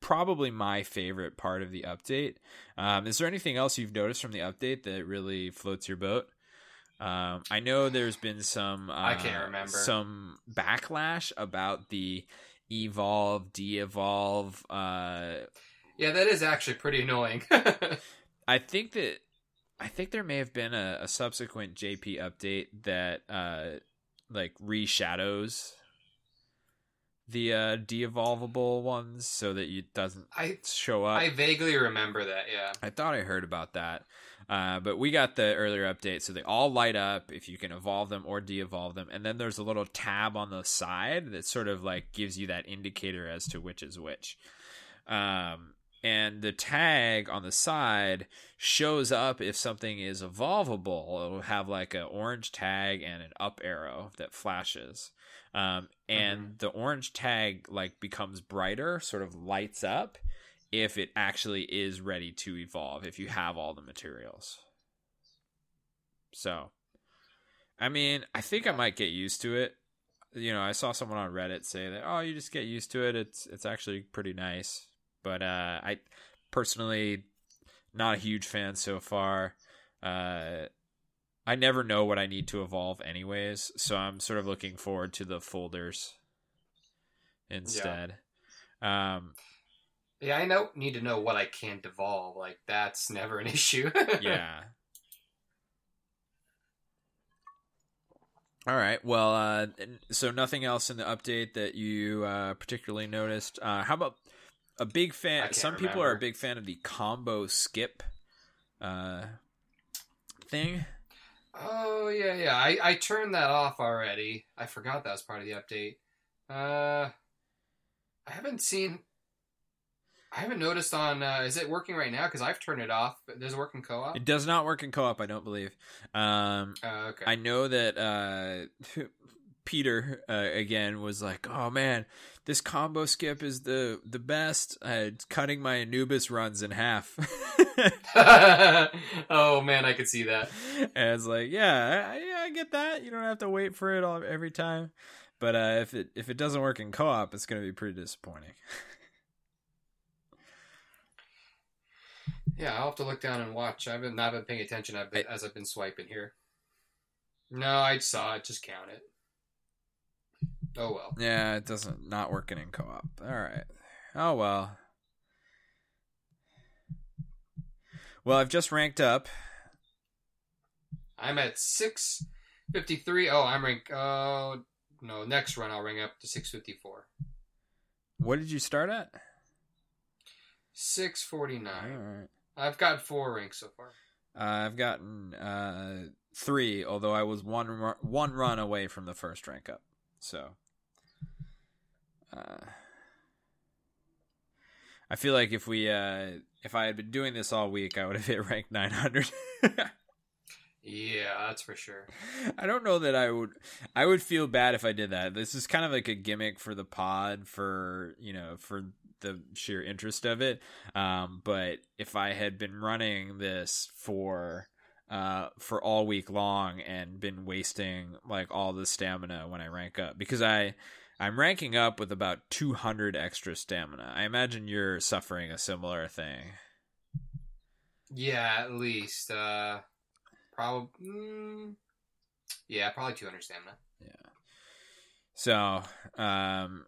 probably my favorite part of the update. Um, is there anything else you've noticed from the update that really floats your boat? Um, I know there's been some uh, [sighs] I can't remember. some backlash about the evolve, de-evolve. Uh, yeah, that is actually pretty annoying. [laughs] I think that I think there may have been a, a subsequent JP update that uh, like reshadows the uh, de-evolvable ones so that it doesn't I show up. I vaguely remember that. Yeah. I thought I heard about that. Uh, but we got the earlier update, so they all light up if you can evolve them or de-evolve them. And then there's a little tab on the side that sort of like gives you that indicator as to which is which. Um, and the tag on the side shows up if something is evolvable. It'll have like an orange tag and an up arrow that flashes. Um, and the orange tag like becomes brighter, sort of lights up if it actually is ready to evolve if you have all the materials. So, I mean, I think I might get used to it. You know, I saw someone on Reddit say that, "Oh, you just get used to it. It's it's actually pretty nice." But uh I personally not a huge fan so far. Uh I never know what I need to evolve anyways, so I'm sort of looking forward to the folders instead. Um Yeah, I know need to know what I can't evolve. Like that's never an [laughs] issue. yeah. All right. Well, uh, so nothing else in the update that you uh, particularly noticed. Uh, how about a big fan? Some people are a big fan of the combo skip uh, thing. Oh yeah, yeah. I I turned that off already. I forgot that was part of the update. Uh, I haven't seen. I haven't noticed on. Uh, is it working right now? Because I've turned it off. But does it work in co-op? It does not work in co-op, I don't believe. Um, Oh, okay. I know that uh, [laughs] Peter uh, again was like, "Oh man, this combo skip is the the best. Uh, it's cutting my Anubis runs in half." [laughs] [laughs] oh man, I could see that. and it's like, yeah, I, yeah, I get that. You don't have to wait for it all every time. But uh, if it if it doesn't work in co-op, it's going to be pretty disappointing. [laughs] Yeah, I'll have to look down and watch. I've been not been paying attention I've been, as I've been swiping here. No, I saw it. Just count it. Oh well. yeah, it doesn't not working in co-op. All right. Oh well. Well, I've just ranked up. I'm at six fifty three. Oh, I'm rank. Oh no, next run I'll ring up to six fifty four. What did you start at? Six forty All nine. right. I've got four ranks so far. Uh, I've gotten uh, three, although I was one ru- one run away from the first rank up. So, uh, I feel like if we uh, if I had been doing this all week, I would have hit rank nine hundred. Yeah, that's for sure. I don't know that I would. I would feel bad if I did that. This is kind of like a gimmick for the pod, for you know, for the sheer interest of it. Um, but if I had been running this for uh for all week long and been wasting like all the stamina when I rank up, because I I'm ranking up with about 200 extra stamina. I imagine you're suffering a similar thing. Yeah, at least. Uh, probably. Mm, yeah, probably two hundred stamina. Yeah. So, um,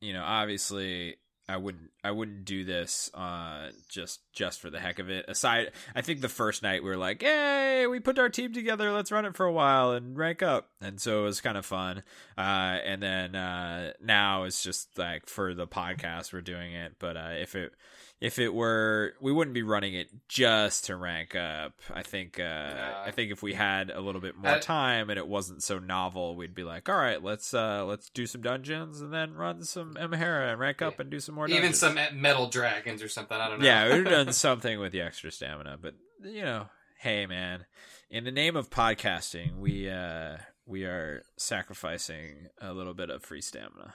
you know, obviously, I wouldn't I wouldn't do this uh just just for the heck of it. Aside I think the first night we were like, "Hey, we put our team together, let's run it for a while and rank up." And so it was kind of fun. Uh and then uh now it's just like for the podcast we're doing it, but uh if it if it were we wouldn't be running it just to rank up. I think uh. I think if we had a little bit more Uh, time and it wasn't so novel, we'd be like, "All right, let's uh let's do some dungeons and then run some Emahera and rank up and do some more Even dungeons." some metal dragons or something. I don't know. Yeah, we've done [laughs] something with the extra stamina, but you know, hey man, in the name of podcasting, we uh we are sacrificing a little bit of free stamina.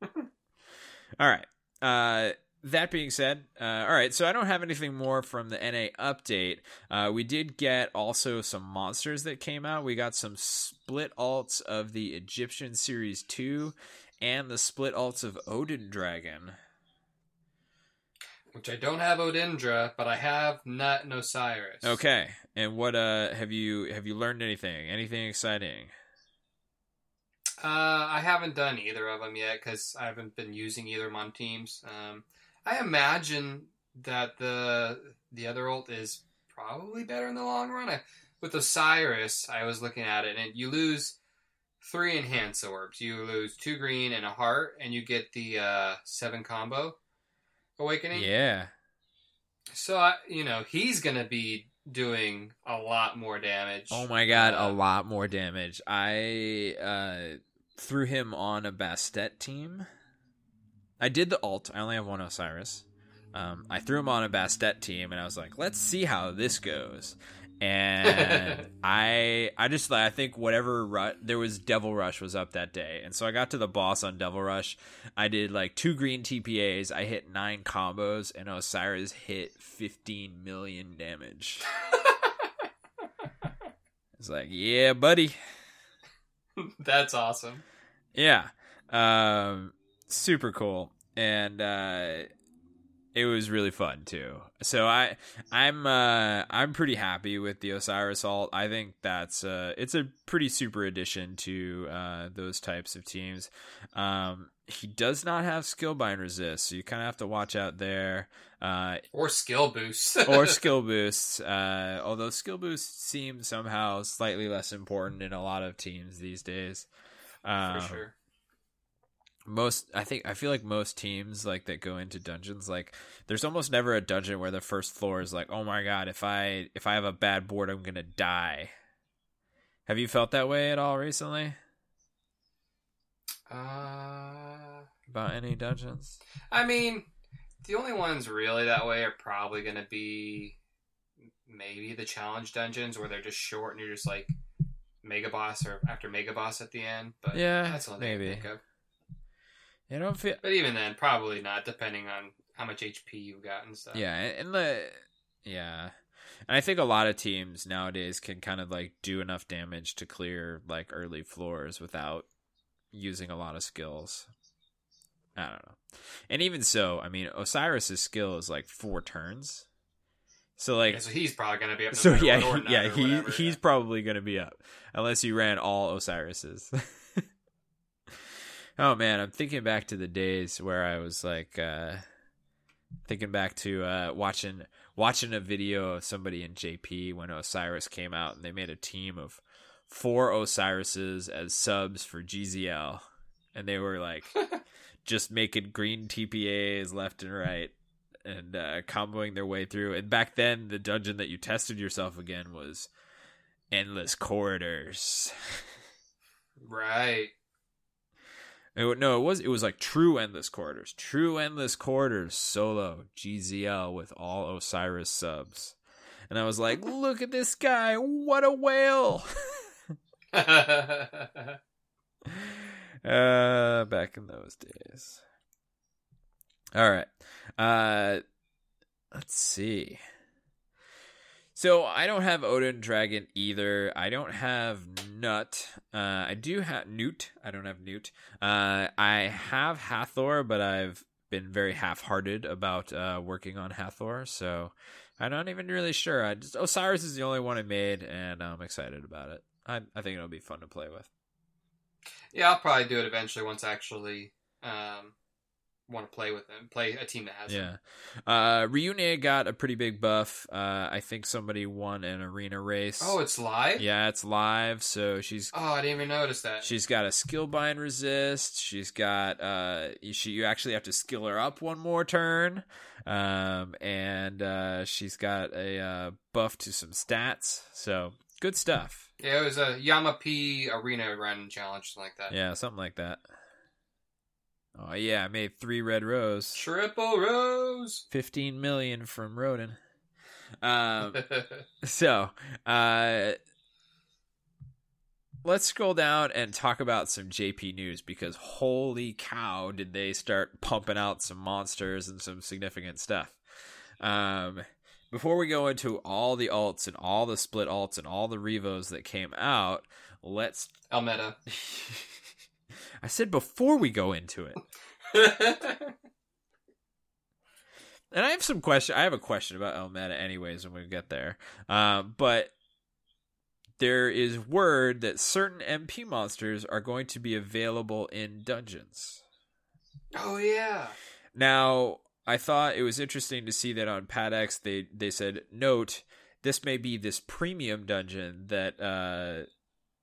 [laughs] all right. Uh that being said, uh, all right, so I don't have anything more from the NA update. Uh, we did get also some monsters that came out. We got some split alts of the Egyptian Series 2 and the split alts of Odin Dragon. Which I don't have Odindra, but I have Nut and Osiris. Okay. And what uh have you have you learned anything? Anything exciting? Uh, I haven't done either of them yet because I haven't been using either of them on teams. Um, I imagine that the the other ult is probably better in the long run. I, with Osiris, I was looking at it, and you lose three enhance orbs. You lose two green and a heart, and you get the uh, seven combo awakening. Yeah. So I, you know, he's gonna be doing a lot more damage. Oh my god, a Uh, lot more damage. I uh threw him on a Bastet team. I did the alt. I only have one Osiris. Um, I threw him on a Bastet team, and I was like, "Let's see how this goes." And [laughs] I, I just, I think whatever ru- there was, Devil Rush was up that day, and so I got to the boss on Devil Rush. I did like two green TPAs. I hit nine combos, and Osiris hit fifteen million damage. [laughs] It's like, yeah, buddy. That's awesome. Yeah. Um super cool. And uh it was really fun too. So I I'm uh I'm pretty happy with the Osiris alt. I think that's uh it's a pretty super addition to uh those types of teams. Um he does not have skill bind resist, so you kind of have to watch out there. Uh Or skill boosts. [laughs] or [laughs] skill boosts. Uh, although skill boosts seem somehow slightly less important in a lot of teams these days. Um, for sure. Most, I think, I feel like most teams like that go into dungeons, like there's almost never a dungeon where the first floor is like, oh my god, if I if I have a bad board, I'm gonna die. Have you felt that way at all recently Uh, about any dungeons? I mean, the only ones really that way are probably going to be maybe the challenge dungeons where they're just short and you're just like mega boss or after mega boss at the end. But Yeah, that's the only thing I maybe. think of. I don't feel. But even then, probably not, depending on how much HP you've got and stuff. Yeah, and the yeah, and I think a lot of teams nowadays can kind of like do enough damage to clear like early floors without using a lot of skills. I don't know, and even so, I mean, Osiris's skill is like four turns, so like Yeah, so he's probably going to be up. No so yeah, what, or he- not, yeah, he whatever, he's yeah. probably gonna be up unless you ran all Osiris's. [laughs] oh man, I'm thinking back to the days where I was like uh thinking back to uh watching watching a video of somebody in JP when Osiris came out and they made a team of four Osirises as subs for GZL and they were like [laughs] just making green TPAs left and right and uh, comboing their way through. And back then, the dungeon that you tested yourself again was endless corridors. [laughs] Right. It, no, it was it was like true endless corridors, true endless corridors solo GZL with all Osiris subs. And I was like, [laughs] look at this guy, what a whale! [laughs] [laughs] uh, back in those days. All right. Uh, let's see. So I don't have Odin Dragon either. I don't have Nut. Uh, I do have Newt. I don't have Newt. Uh, I have Hathor, but I've been very half-hearted about uh, working on Hathor, so I'm not even really sure. I just, Osiris is the only one I made, and I'm excited about it. I, I think it'll be fun to play with. yeah, I'll probably do it eventually once actually um, want to play with them, play a team that has them. Yeah. Uh, Reunion got a pretty big buff. Uh, I think somebody won an arena race. Oh, it's live. yeah, it's live. So she's Oh, I didn't even notice that. she's got a skill bind resist. She's got uh, you- she you actually have to skill her up one more turn. Um, and uh, she's got a uh, buff to some stats. So good stuff. yeah, it was a Yama P arena run challenge, something like that. Yeah, something like that. Oh yeah, I made three red rows. Triple rows. 15 million from Rodin. Um, [laughs] so, uh, let's scroll down and talk about some JP news because holy cow, did they start pumping out some monsters and some significant stuff. Um, before we go into all the alts and all the split alts and all the revos that came out, let's. Almeda. [laughs] I said before we go into it. [laughs] And I have some question. I have a question about El Meta, anyways, when we get there. Um, but there is word that certain MP monsters are going to be available in dungeons. oh yeah. Now, I thought it was interesting to see that on PadX they they said, "Note, this may be this premium dungeon that uh,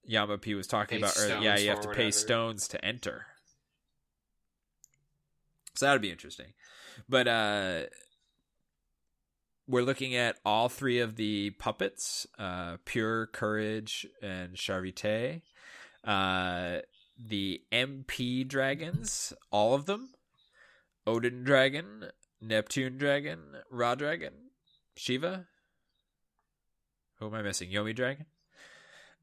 Yama P was talking Pay about. Earlier. Yeah, you have to or pay stones to enter. So that would be interesting. But uh, we're looking at all three of the puppets: uh, Pure, Courage, and Charvite. Uh, the MP dragons, all of them. Odin dragon, Neptune dragon, Ra dragon, Shiva. Who am I missing? Yomi dragon.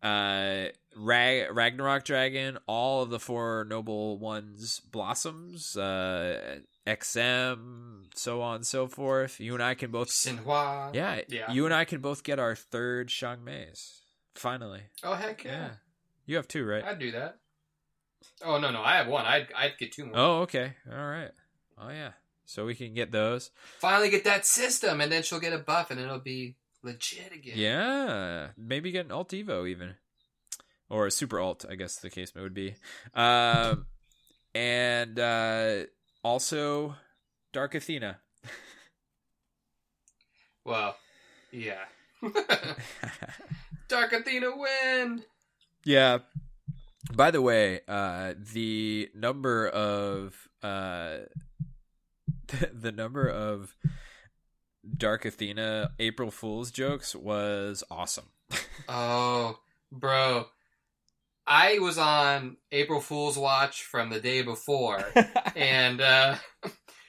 Uh, Rag- Ragnarok dragon. All of the four noble ones blossoms. Uh, XM, so on and so forth. You and I can both. Sinhua. Yeah, Yeah. You and I can both get our third Shangmei's. Finally. Oh heck Yeah. yeah. You have two, right? I'd do that. Oh no no, I have one. I'd I'd get two more. Oh, okay. All right. Oh, yeah. So we can get those. Finally get that system, and then she'll get a buff, and it'll be legit again. Yeah, maybe get an alt evo even, or a super alt. I guess the case would be. Um, and uh, also Dark Athena. Well, yeah. [laughs] [laughs] Dark Athena win. yeah. By the way, uh, the number of uh, [laughs] the number of Dark Athena April Fools jokes was awesome. Oh, bro. I was on April Fool's Watch from the day before, [laughs] and uh,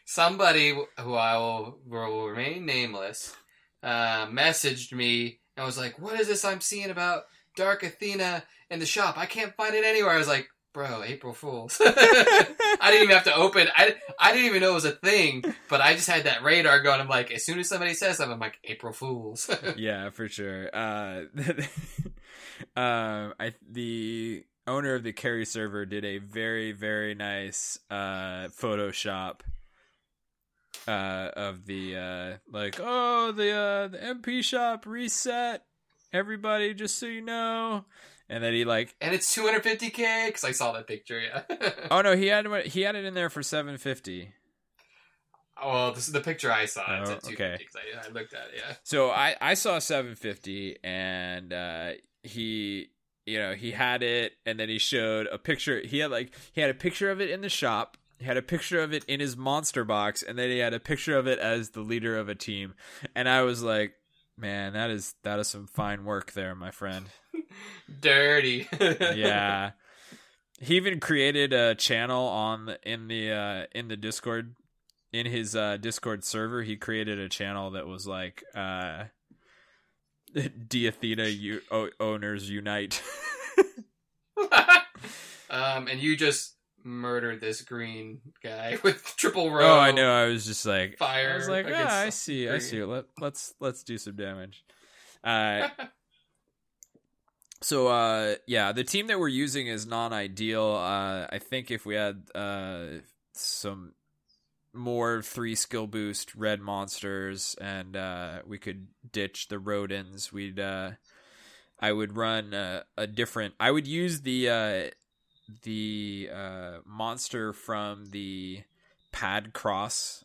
somebody who I will, will remain nameless uh, messaged me and was like, "What is this I'm seeing about Dark Athena in the shop? I can't find it anywhere." I was like, "Bro, April Fools." [laughs] I didn't even have to open. I I didn't even know it was a thing, but I just had that radar going. I'm like, as soon as somebody says something, I'm like, "April Fools." [laughs] yeah, for sure. Uh, [laughs] um, I the owner of the carry server did a very very nice uh Photoshop uh of the uh like oh the uh the MP shop reset everybody just so you know and then he like and it's 250k because I saw that picture. Yeah. oh no he had it- [laughs] he had it in there for 750 well, this is the picture I saw. It's Oh, at 250 I, I looked at it. Yeah. So I I saw 750 and uh he you know he had it and then he showed a picture he had like he had a picture of it in the shop he had a picture of it in his monster box and then he had a picture of it as the leader of a team and I was like man that is that is some fine work there my friend Dirty. yeah. [laughs] He even created a channel on in the uh in the discord in his uh discord server he created a channel that was like uh [laughs] U- o- owners unite. [laughs] Um, and you just murdered this green guy with triple row. oh i know. I was just like Fire i was like ah, i see i see. Let, let's let's do some damage. Uh So uh yeah, the team that we're using is non-ideal. Uh I think if we had uh some more three skill boost red monsters and uh we could ditch the Rodins, we'd uh I would run uh, a different I would use the uh the uh monster from the pad cross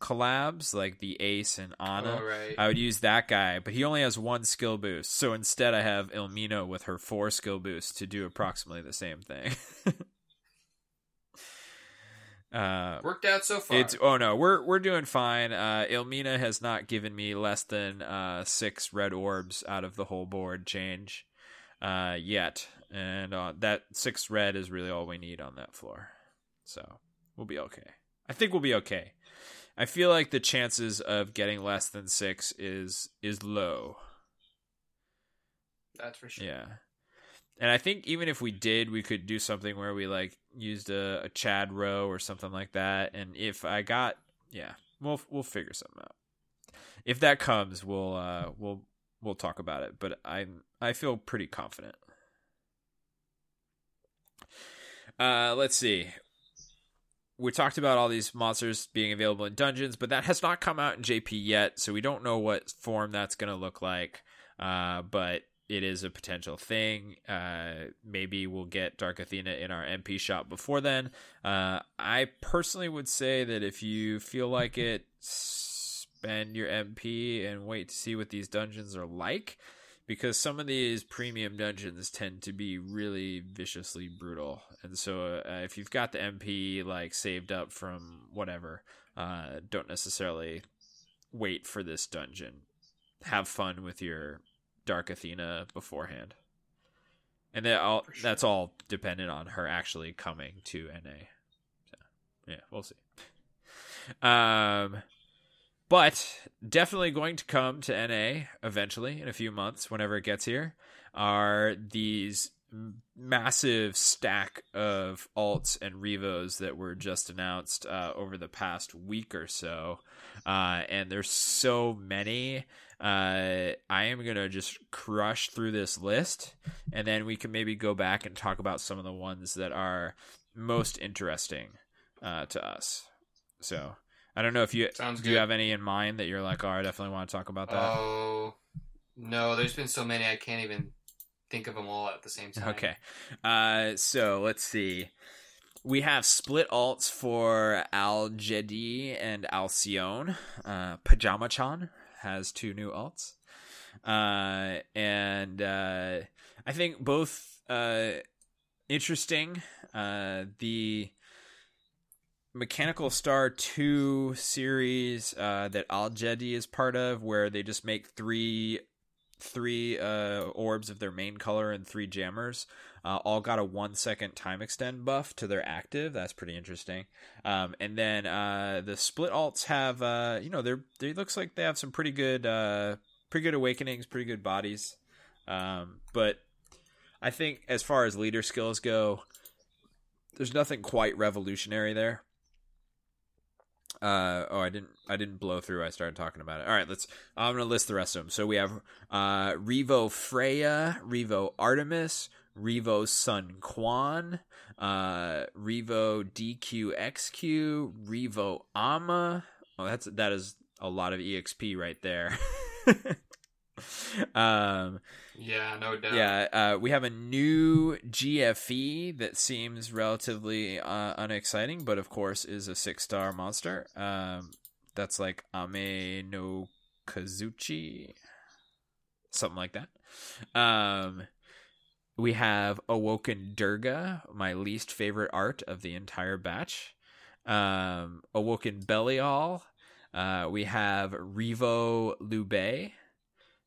collabs, like the Ace and Ana. Oh, right. I would use that guy, but he only has one skill boost. So instead, I have Ilmina with her four skill boosts to do approximately the same thing. [laughs] uh, Worked out so far. it's oh no, we're we're doing fine. Uh, Ilmina has not given me less than uh, six red orbs out of the whole board change uh, yet, and uh, that six red is really all we need on that floor. So we'll be okay. I think we'll be okay. I feel like the chances of getting less than six is is low. That's for sure. Yeah. And I think even if we did, we could do something where we like used a, a Chad row or something like that. And if I got, yeah, we'll we'll figure something out. If that comes, we'll uh we'll we'll talk about it. But I I feel pretty confident. Uh, let's see. We talked about all these monsters being available in dungeons, but that has not come out in JP yet, so we don't know what form that's going to look like. Uh, but it is a potential thing. Uh, maybe we'll get Dark Athena in our MP shop before then. Uh, I personally would say that if you feel like it, spend your MP and wait to see what these dungeons are like. Because some of these premium dungeons tend to be really viciously brutal, and so uh, if you've got the MP like saved up from whatever, uh, don't necessarily wait for this dungeon. Have fun with your Dark Athena beforehand. And that all sure. that's all dependent on her actually coming to NA. So, yeah, we'll see. [laughs] Um but definitely going to come to NA eventually in a few months whenever it gets here are these massive stack of alts and revos that were just announced uh, over the past week or so uh, and there's so many uh, I am gonna just crush through this list, and then we can maybe go back and talk about some of the ones that are most interesting uh, to us. So I don't know if you Sounds do you have any in mind that you're like, oh, I definitely want to talk about that. Oh no, there's been so many I can't even think of them all at the same time. Okay. Uh, so let's see. We have split alts for Algedi and Alcyone. Uh, Pajama Chan has two new alts. Uh, and uh, I think both uh, interesting. Uh, the Mechanical Star 2 series uh, that Algedi is part of, where they just make three three uh, orbs of their main color and three jammers. Uh, all got a one second time extend buff to their active. That's pretty interesting. Um, and then uh, the split alts have, uh, you know, they're they looks like they have some pretty good, uh, pretty good awakenings, pretty good bodies. Um, but I think as far as leader skills go, there's nothing quite revolutionary there. Uh, oh, I didn't. I didn't blow through. I started talking about it. All right, let's. I'm gonna list the rest of them. So we have uh, Revo Freya, Revo Artemis, Revo Sun Quan, uh, Revo DQXQ, Revo Ama. Oh, that's that is a lot of exp right there. [laughs] um, Yeah, no doubt. yeah, uh, we have a new GFE that seems relatively uh, unexciting, but of course is a six star monster. Um, that's like Ame no Kazuchi, something like that. Um, we have Awoken Durga, my least favorite art of the entire batch. Um, Awoken Belial. Uh, we have Revo Lube,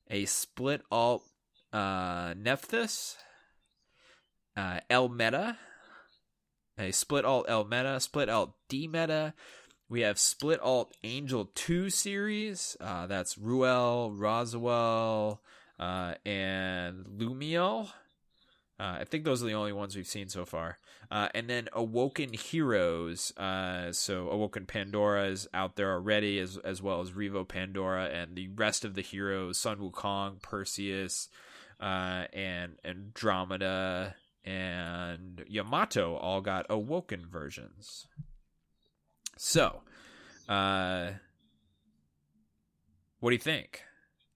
a split alt uh, Nephthys, uh, El Meta, a split alt El Meta, split alt D Meta. We have split alt Angel 2 series. Uh, that's Ruel, Roswell, uh, and Lumiel. Uh, I think those are the only ones we've seen so far. Uh, and then Awoken Heroes. Uh, so Awoken Pandora is out there already, as as well as Revo Pandora, and the rest of the heroes: Sun Wukong, Perseus, uh, and Andromeda, and Yamato all got Awoken versions. So, uh, what do you think?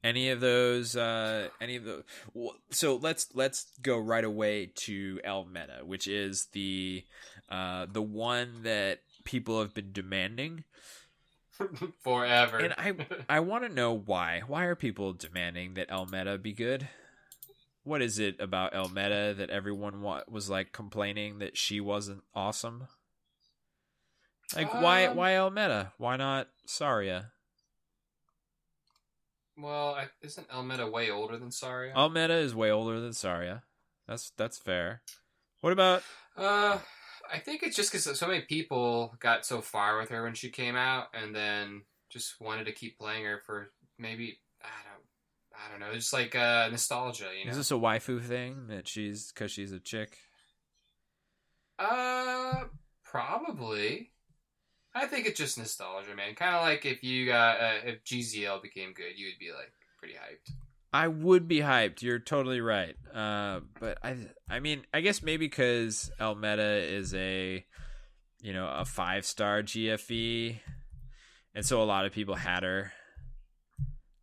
Any of those? Uh, any of the? well, So let's let's go right away to El Meta, which is the uh, the one that people have been demanding. [laughs] Forever. And I I want to know why. Why are people demanding that Elmeta be good? What is it about Elmeta that everyone wa- was like complaining that she wasn't awesome? Like why Um, why Elmeta? Why not Saria? well, I, isn't Elmeta way older than Saria? Elmeta is way older than Saria. That's that's fair. What about Uh, I think it's just because so many people got so far with her when she came out, and then just wanted to keep playing her for maybe I don't know, just like uh, nostalgia, you know. is this a waifu thing that she's because she's a chick? Uh, probably. I think it's just nostalgia, man. Kind of like if you got uh, if GZL became good, you would be like pretty hyped. I would be hyped. You're totally right. Uh, but I, I mean, I guess maybe because Elmeta is a, you know, a five star GFE, and so a lot of people had her.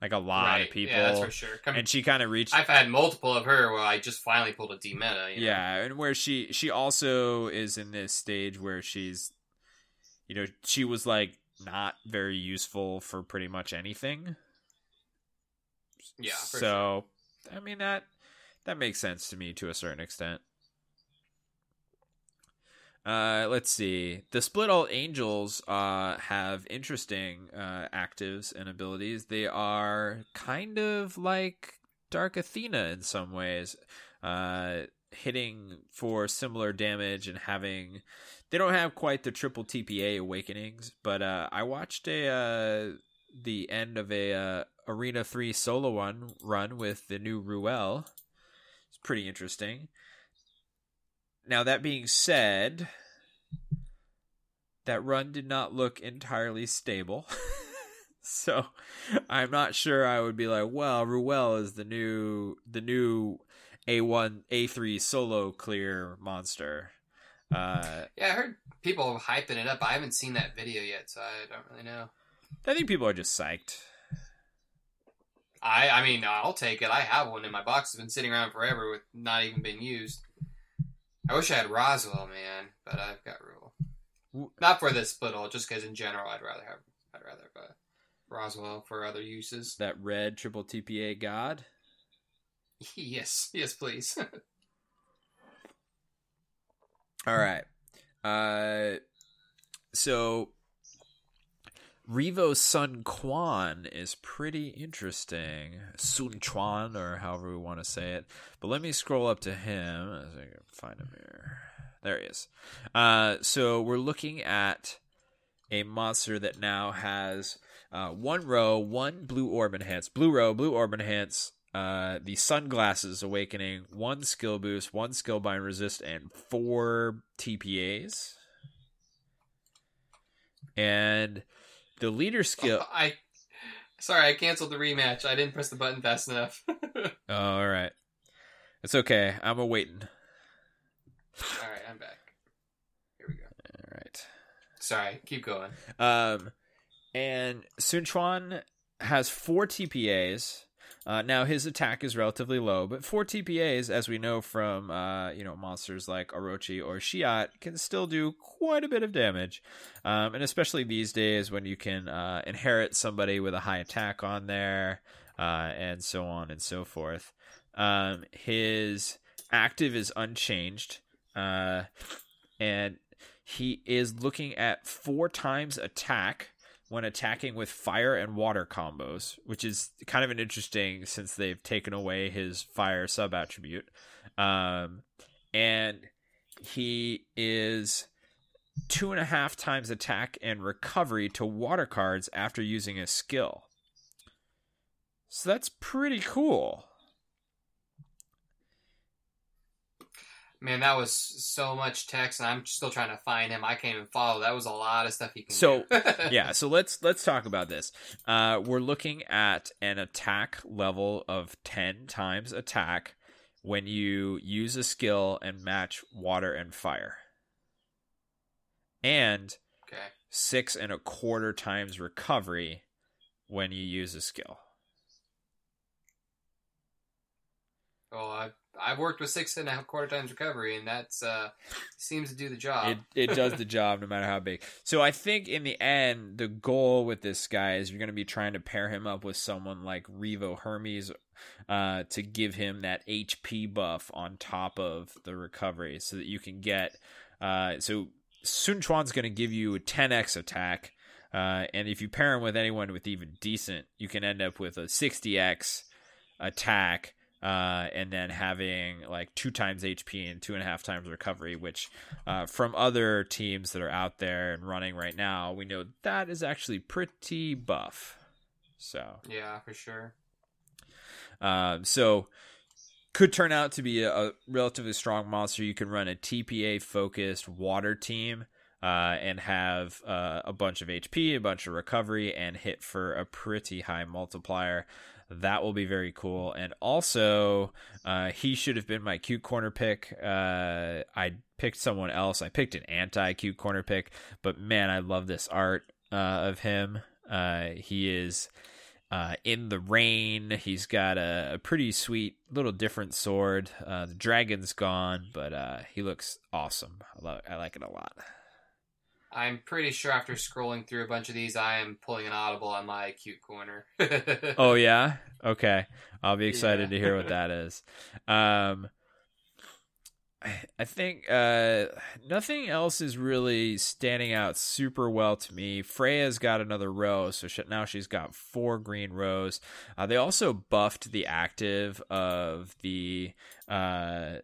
Like a lot right. of people, Yeah, that's for sure. Come, and she kind of reached. I've had multiple of her where I just finally pulled a D meta. You know? yeah, and where she she also is in this stage where she's, you know, she was like not very useful for pretty much anything. Yeah. For so I mean that that makes sense to me to a certain extent. Uh, let's see. The Split All Angels uh, have interesting uh, actives and abilities. They are kind of like Dark Athena in some ways, uh, hitting for similar damage and having. They don't have quite the triple TPA awakenings, but uh, I watched a uh, the end of a Arena Three solo one run with the new Ruel. It's pretty interesting. Now that being said, that run did not look entirely stable. [laughs] so I'm not sure I would be like, well, Ruel is the new the new A1 A3 solo clear monster. Uh Yeah, I heard people hyping it up. I haven't seen that video yet, so I don't really know. I think people are just psyched. I I mean, I'll take it. I have one in my box. It's been sitting around forever with not even been used. I wish I had Roswell, man, but I've got Rule. Not for this split all, just because in general, I'd rather have I'd rather have uh, Roswell for other uses. That red triple TPA god. [laughs] yes, yes, please. [laughs] All right. Uh, so Revo Sun Quan is pretty interesting. Sun Chuan, or however we want to say it. But let me scroll up to him as I can find him here. There he is. Uh, so we're looking at a monster that now has uh, one row, one blue orb enhance, blue row, blue orb enhance, uh, the sunglasses awakening, one skill boost, one skill bind resist, and four TPAs. And the leader skill. [laughs] I sorry, I canceled the rematch. I didn't press the button fast enough. Oh, [laughs] all right. It's okay. I'm awaiting. all right, I'm back. Here we go. All right. Sorry, keep going. Um, and Sun Chuan has four TPAs. Uh, now his attack is relatively low, but four TPAs, as we know from uh, you know monsters like Orochi or Shiat, can still do quite a bit of damage. Um, and especially these days when you can uh, inherit somebody with a high attack on there, uh, and so on and so forth. Um, his active is unchanged, uh, and he is looking at four times attack when attacking with fire and water combos, which is kind of an interesting since they've taken away his fire sub attribute. Um, and he is two and a half times attack and recovery to water cards after using a skill. So that's pretty cool. Man, that was so much text, and I'm still trying to find him. I can't even follow. That was a lot of stuff he can do. So, [laughs] yeah, so let's let's talk about this. Uh, we're looking at an attack level of ten times attack when you use a skill and match water and fire, and Okay. six and a quarter times recovery when you use a skill. Well, I I've worked with six and a half quarter times recovery, and that's uh, seems to do the job. It it does the job no matter how big. So I think in the end, the goal with this guy is you're going to be trying to pair him up with someone like Revo Hermes uh, to give him that HP buff on top of the recovery, so that you can get. Uh, so Sun Chuan's going to give you a 10x attack. Uh, and if you pair him with anyone with even decent, you can end up with a 60x attack uh, and then having like two times HP and two and a half times recovery, which uh, from other teams that are out there and running right now, we know that is actually pretty buff. So yeah, for sure. Um, so could turn out to be a, a, relatively strong monster. You can run a TPA focused water team. Uh, and have uh, a bunch of HP, a bunch of recovery, and hit for a pretty high multiplier. That will be very cool. And also, uh, he should have been my cute corner pick. Uh, I picked someone else. I picked an anti cute corner pick, but man, I love this art uh, of him. Uh, he is. Uh, in the rain. He's got a, a, pretty sweet little different sword. Uh, the dragon's gone, but uh, he looks awesome. I, love, I like it a lot. I'm pretty sure after scrolling through a bunch of these, I am pulling an audible on my cute corner. [laughs] oh yeah, okay. I'll be excited yeah. to hear what [laughs] that is. Um, I think uh, nothing else is really standing out super well to me. Freya's got another row, so she, now she's got four green rows. Uh, they also buffed the active of the uh,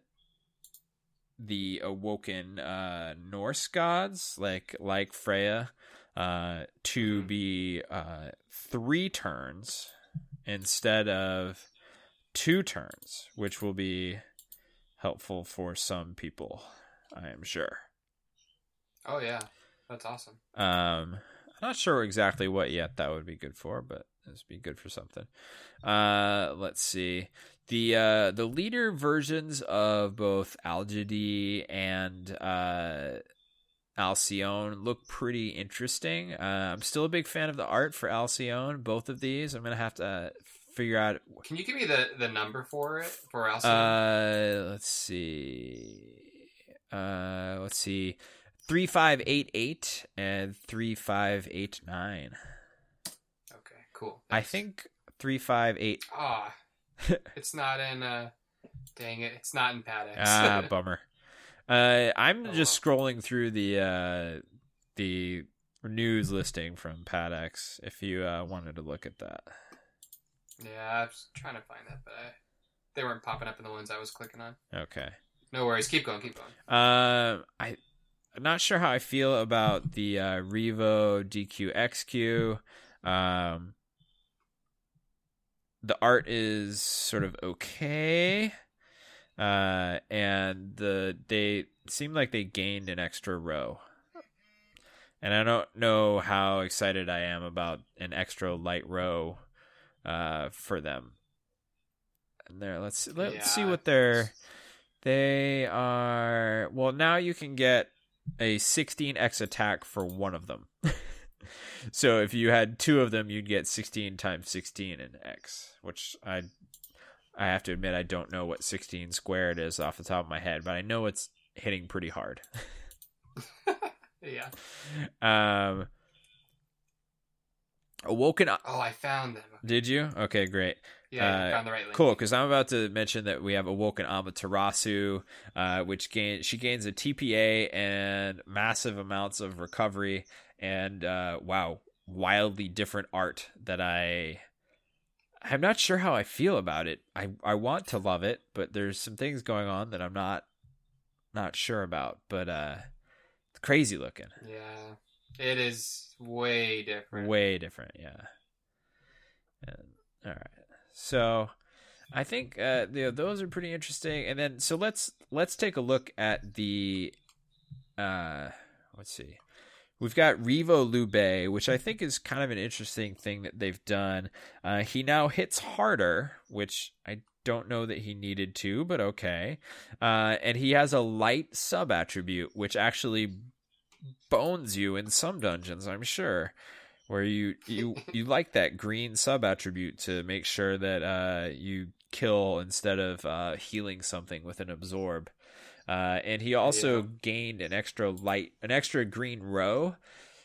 the awoken uh, Norse gods, like like Freya, uh, to mm-hmm. be uh, three turns instead of two turns, which will be helpful for some people, I am sure. Oh yeah, that's awesome. Um, I'm not sure exactly what yet that would be good for, but this would be good for something. Uh, let's see the uh, the leader versions of both Algedi and uh, Alcyone look pretty interesting. Uh, I'm still a big fan of the art for Alcyone. Both of these, I'm gonna have to figure out. Can you give me the, the number for it for Alcyone? Uh, let's see. Uh, let's see. Three five eight eight and three five eight nine. Okay, cool. Thanks. I think three five eight. Ah [laughs] it's not in. uh Dang it! It's not in Pad X. ah, [laughs] bummer. Uh, I'm oh, just scrolling through the uh, the news listing from Pad X. If you uh, wanted to look at that. Yeah, I was trying to find that, but I, they weren't popping up in the ones I was clicking on. Okay. No worries. Keep going. Keep going. Uh, I. I'm not sure how I feel about the uh, Revo DQXQ. Um, the art is sort of okay uh, and the they seem like they gained an extra row and i don't know how excited i am about an extra light row uh, for them and there let's let's yeah. see what they're they are well now you can get a 16x attack for one of them [laughs] so if you had two of them, you'd get 16 times 16 in X, which I I have to admit I don't know what 16 squared is off the top of my head, but I know it's hitting pretty hard. [laughs] yeah. Um Awoken Oh, I found them. Did you? Okay, great. Yeah, uh, found the right link. Cool, because I'm about to mention that we have Awoken Amaterasu, uh, which gain she gains a TPA and massive amounts of recovery and uh, wow, wildly different art that I I'm not sure how I feel about it. I I want to love it, but there's some things going on that I'm not not sure about. But uh it's crazy looking. Yeah. It is way different. Way different, yeah. And, all right. So I think uh you know, those are pretty interesting. And then so let's let's take a look at the uh let's see. We've got Revo Lubu, which I think is kind of an interesting thing that they've done. Uh, he now hits harder, which I don't know that he needed to, but okay. Uh, and he has a light sub attribute, which actually bones you in some dungeons, I'm sure. Where you you you [laughs] like that green sub attribute to make sure that uh, you kill instead of uh, healing something with an absorb. Uh, and he also Yeah. gained an extra light, an extra green row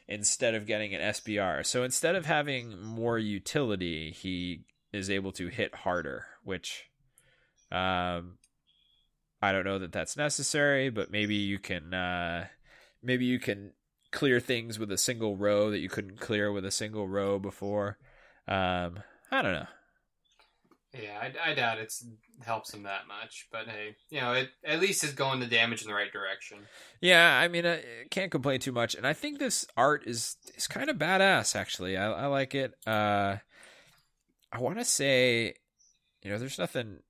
instead of getting an SBR. So instead of having more utility, he is able to hit harder, which um, I don't know that that's necessary, but maybe you can uh, maybe you can clear things with a single row that you couldn't clear with a single row before. Um, I don't know. Yeah, I, I doubt it's helps him that much, but hey, you know, it at least is going the damage in the right direction. Yeah, I mean, I can't complain too much, and I think this art is is kind of badass. Actually, I, I like it. Uh, I want to say, you know, there's nothing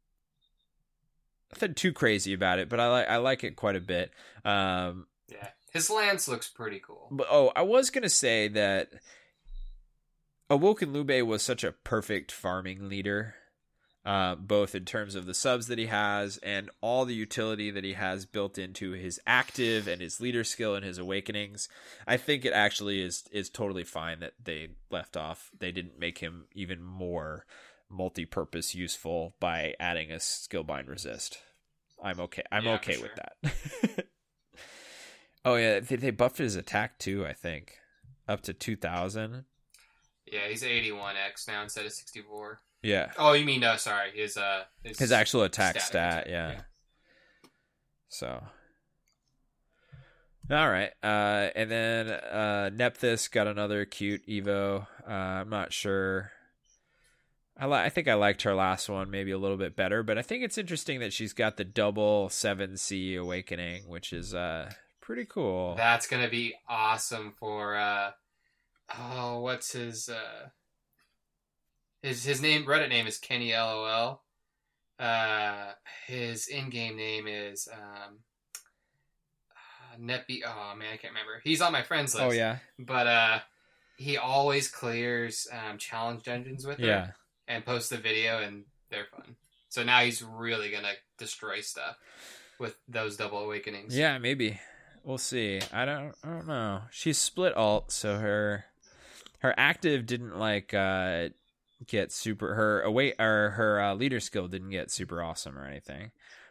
nothing too crazy about it, but I like I like it quite a bit. Um, Yeah, his lance looks pretty cool. But oh, I was gonna say that Awoken Lubu was such a perfect farming leader, uh, both in terms of the subs that he has and all the utility that he has built into his active and his leader skill and his awakenings. I think it actually is is totally fine that they left off. They didn't make him even more multi-purpose useful by adding a skill bind resist. I'm okay. I'm Yeah, okay for with that. [laughs] oh yeah, they, they buffed his attack too. I think up to two thousand. Yeah, he's 81x now instead of 64. Yeah, Oh, you mean no? Sorry, his uh, his, his actual attack stat. attack, yeah. yeah. So. All right, uh, and then uh, Nephthys got another cute Evo. Uh, I'm not sure. I li- I think I liked her last one maybe a little bit better, but I think it's interesting that she's got the double seven C awakening, which is uh pretty cool. That's gonna be awesome for uh, oh, what's his uh, his his name Reddit name is Kenny LOL. Uh, his in-game name is um, uh, Nepi. Oh man, I can't remember. He's on my friends list. oh yeah, but uh, he always clears um, challenge dungeons with her. yeah. and posts the video and they're fun. So now he's really gonna destroy stuff with those double awakenings. Yeah, maybe. We'll see. I don't I don't know. She's split alt, so her her active didn't like uh get super her away or her uh, leader skill didn't get super awesome or anything.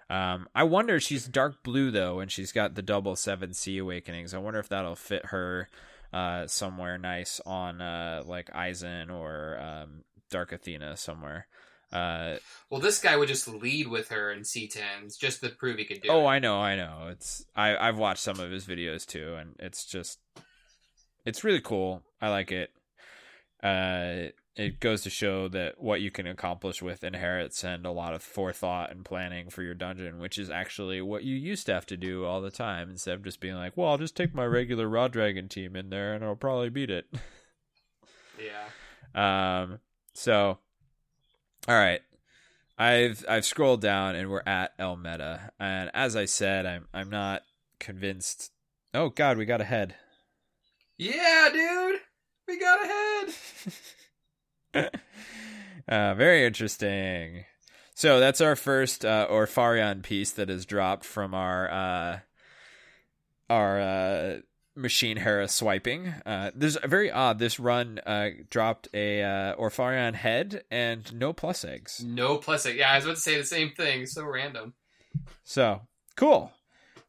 Um I wonder she's dark blue though and she's got the double seven 7C awakenings. I wonder if that'll fit her uh somewhere nice on uh like Aizen or um Dark Athena somewhere. Uh Well, this guy would just lead with her in C10s just to prove he could do Oh, it. I know, I know. It's I I've watched some of his videos too, and it's just it's really cool. I like it. Uh, it goes to show that what you can accomplish with inherits and a lot of forethought and planning for your dungeon, which is actually what you used to have to do all the time instead of just being like, "Well, I'll just take my regular Ra Dragon team in there and I'll probably beat it." [laughs] Yeah. Um. So, all right. I've I've scrolled down and we're at El Meta, and as I said, I'm I'm not convinced. Oh God, we got ahead. Yeah, dude, we got ahead. [laughs] [laughs] uh, very interesting. So that's our first uh, Orfarion piece that is dropped from our uh, our uh, machine Hera swiping. Uh, there's a very odd. This run uh, dropped a uh, Orfarion head and no plus eggs. No plus eight. Yeah, I was about to say the same thing. So random. So cool.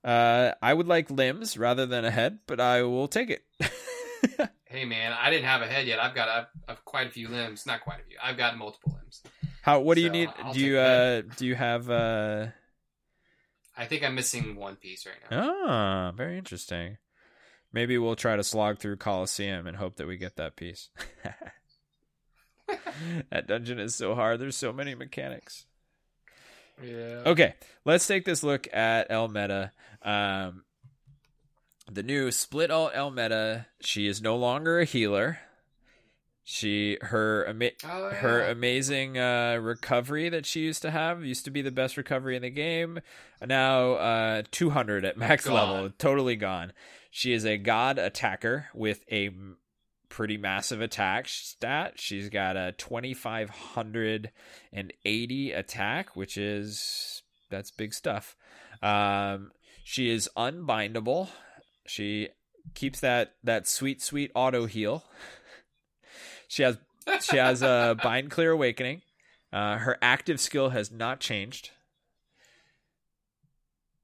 Uh, I would like limbs rather than a head, but I will take it. [laughs] Hey man, I didn't have a head yet. I've got I've, I've quite a few limbs. Not quite a few. I've got multiple limbs. How? What do you need? I'll do you uh? Do you have uh? I think I'm missing one piece right now. Ah, very interesting. Maybe we'll try to slog through Coliseum and hope that we get that piece. [laughs] that dungeon is so hard. There's so many mechanics. Yeah. Okay, let's take this look at El Meta. Um, the new split alt El Meta. She is no longer a healer. She her ama- Oh, yeah. her amazing uh, recovery that she used to have used to be the best recovery in the game. Now uh, 200 at max Gone. level, totally gone. She is a god attacker with a pretty massive attack stat. She's got a 2580 attack, which is that's big stuff. Um, she is unbindable. She keeps that that sweet sweet auto heal. [laughs] She has she has a [laughs] bind clear awakening. Uh, her active skill has not changed.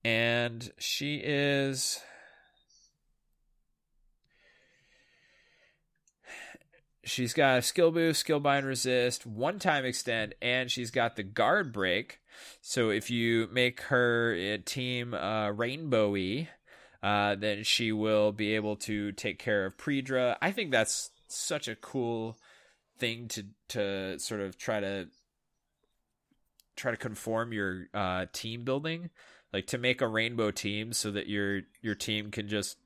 And she is. She's got a skill boost, skill bind resist, one time extend, and she's got the guard break. So if you make her a team uh, rainbowy, uh, then she will be able to take care of Predra. I think that's such a cool thing to to sort of try to try to conform your uh, team building, like to make a rainbow team so that your your team can just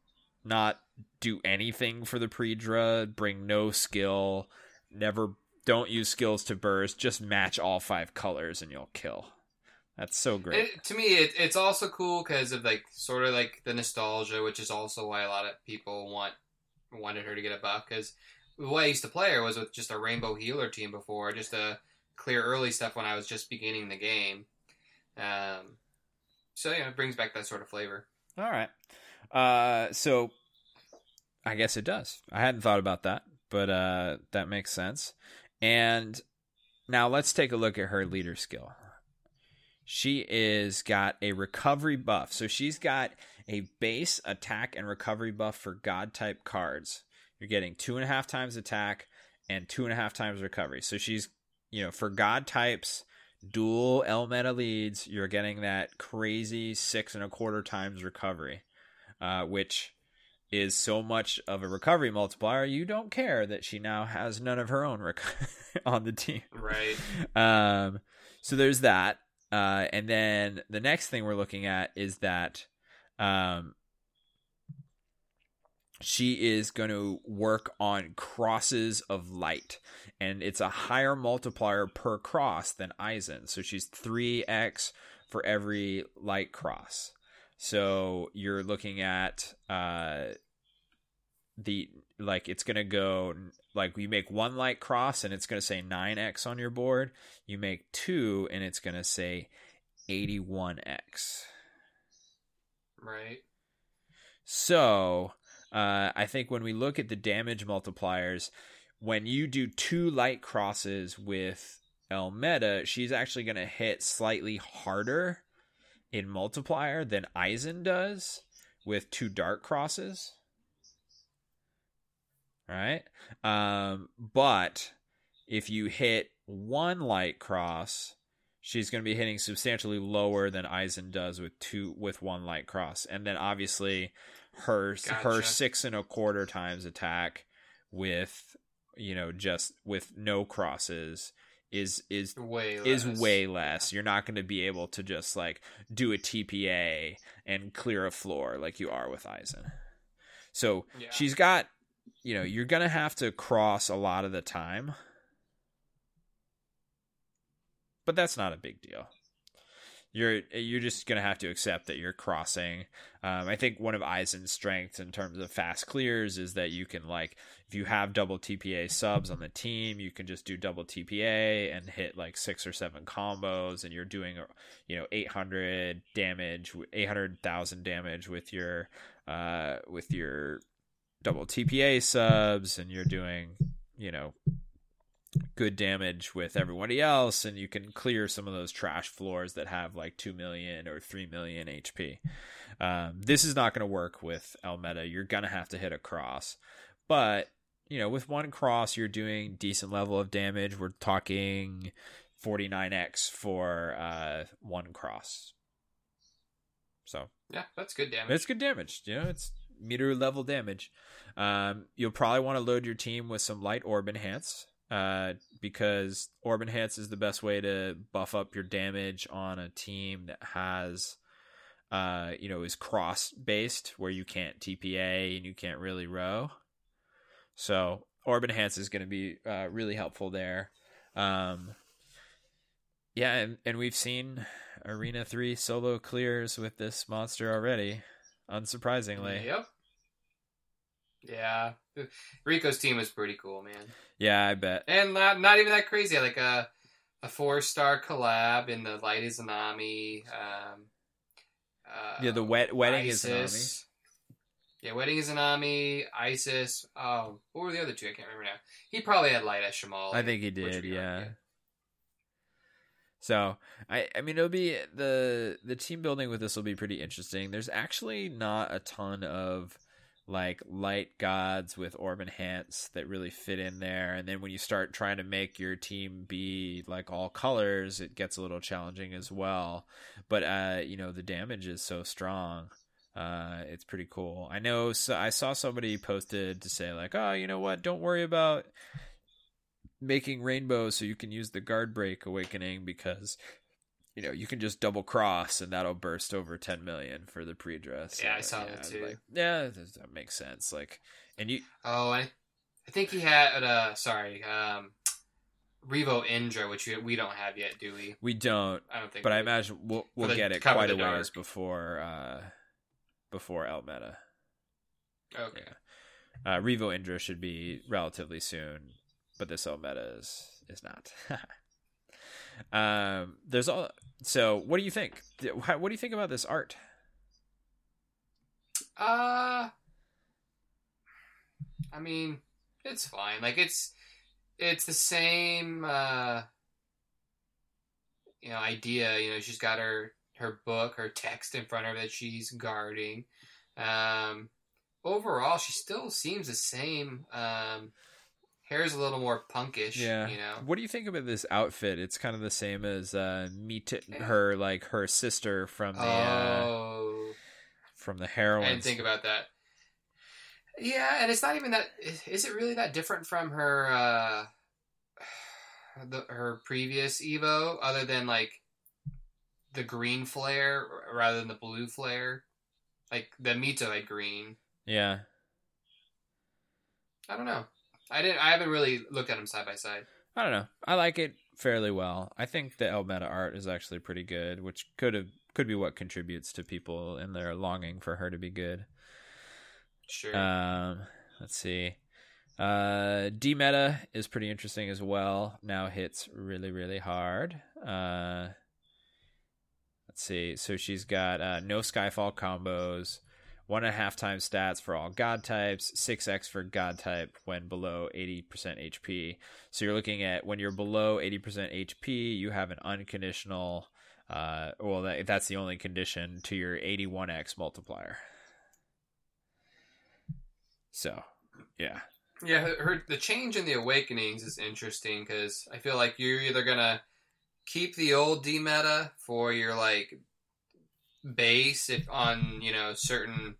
not do anything for the Predra, bring no skill, never don't use skills to burst, just match all five colors and you'll kill. That's so great. It, to me, it, it's also cool because of like sort of like the nostalgia, which is also why a lot of people want wanted her to get a buff. Because the way I used to play her was with just a rainbow healer team before, just a clear early stuff when I was just beginning the game. Um, so yeah, it brings back that sort of flavor. All right. Uh, so I guess it does. I hadn't thought about that, but uh, that makes sense. And now let's take a look at her leader skill. She is got a recovery buff. So she's got a base attack and recovery buff for god type cards. You're getting two and a half times attack and two and a half times recovery. So she's, you know, for god types, dual L meta leads, you're getting that crazy six and a quarter times recovery, uh, which is so much of a recovery multiplier. You don't care that she now has none of her own rec- [laughs] on the team, right? Um, so there's that. Uh, and then the next thing we're looking at is that um, she is going to work on crosses of light. And it's a higher multiplier per cross than Eisen. So she's 3x for every light cross. So you're looking at uh, the like it's gonna go like you make one light cross and it's gonna say 9x on your board. You make two and it's gonna say 81x. Right. So uh, I think when we look at the damage multipliers, when you do two light crosses with Elmeta, she's actually going to hit slightly harder in multiplier than Eisen does with two dark crosses. Right? Um, but if you hit one light cross, she's going to be hitting substantially lower than Eisen does with two with one light cross. And then obviously her gotcha. her six and a quarter times attack with you know just with no crosses is is way less. is way less. You're not going to be able to just like do a TPA and clear a floor like you are with Eisen. So yeah. she's got you know you're going to have to cross a lot of the time. But that's not a big deal you're you're just gonna have to accept that you're crossing. Um, I think one of Eisen's strengths in terms of fast clears is that you can like if you have double TPA subs on the team, you can just do double TPA and hit like six or seven combos, and you're doing you know 800 damage, 800,000 damage with your uh with your double TPA subs, and you're doing you know good damage with everybody else and you can clear some of those trash floors that have like 2 million or 3 million HP. Um, this is not going to work with Elmeta. You're going to have to hit a cross. But, you know, with one cross, you're doing decent level of damage. We're talking 49x for uh, one cross. So, yeah, that's good damage. It's good damage. You know, it's meter level damage. Um, you'll probably want to load your team with some light orb enhance uh, because Orb Enhance is the best way to buff up your damage on a team that has, uh, you know, is cross based where you can't TPA and you can't really row. So Orb Enhance is going to be uh, really helpful there. Um, yeah, and, and we've seen Arena 3 solo clears with this monster already, unsurprisingly. Yep. Yeah, Rico's team was pretty cool, man. Yeah, I bet. And not, not even that crazy. Like a a four star collab in the Light Izanami. Um, uh, yeah, the wet wedding Isis. is Yeah, wedding Izanami, Isis. Oh, what were the other two? I can't remember now. He probably had Light as Shamal. I think he did. Yeah. So I I mean it'll be the the team building with this will be pretty interesting. There's actually not a ton of like light gods with orb enhance that really fit in there. And then when you start trying to make your team be like all colors it gets a little challenging as well. But uh you know the damage is so strong uh it's pretty cool. I know so i saw somebody posted to say like oh you know what? Don't worry about making rainbow so you can use the guard break awakening because you know you can just double cross and that'll burst over 10 million for the pre-dress Yeah, I saw yeah, that too. like, yeah that makes sense like and you Oh, I, I think he had. Uh, sorry, um, Revo Indra, which we, we don't have yet, do we? we don't I don't think. but i we- imagine we'll, we'll get it quite a ways before uh before el meta Okay. uh revo indra should be relatively soon but this el meta is is not [laughs] um there's all so what do you think what do you think about this art Uh, I mean, it's fine. Like it's it's the same uh you know idea. You know, she's got her her book, her text in front of her that she's guarding. Um, overall, she still seems the same. Um, hair's a little more punkish. Yeah. you know. What do you think about this outfit? It's kind of the same as uh, meet Yeah. her like her sister from the uh, Oh, from the I heroines. didn't think about that. Yeah, and it's not even that. Is it really that different from her uh, [sighs] the, her previous Evo, other than like the green flare rather than the blue flare? Like the Mito had green. yeah, I don't know. I didn't. I haven't really looked at them side by side. I don't know. I like it fairly well. I think the El Meta art is actually pretty good, which could have could be what contributes to people in their longing for her to be good. Sure. Um, let's see. Uh, D meta is pretty interesting as well. Now hits really, really hard. Uh, let's see. So she's got uh, no Skyfall combos, one and a half times stats for all God types, six x for God type when below eighty percent HP. So you're looking at when you're below eighty percent HP, you have an unconditional. Uh, well, that, that's the only condition to your eighty one x multiplier. So, yeah. Yeah, her, the change in the awakenings is interesting because I feel like you're either gonna keep the old D meta for your like base if on you know certain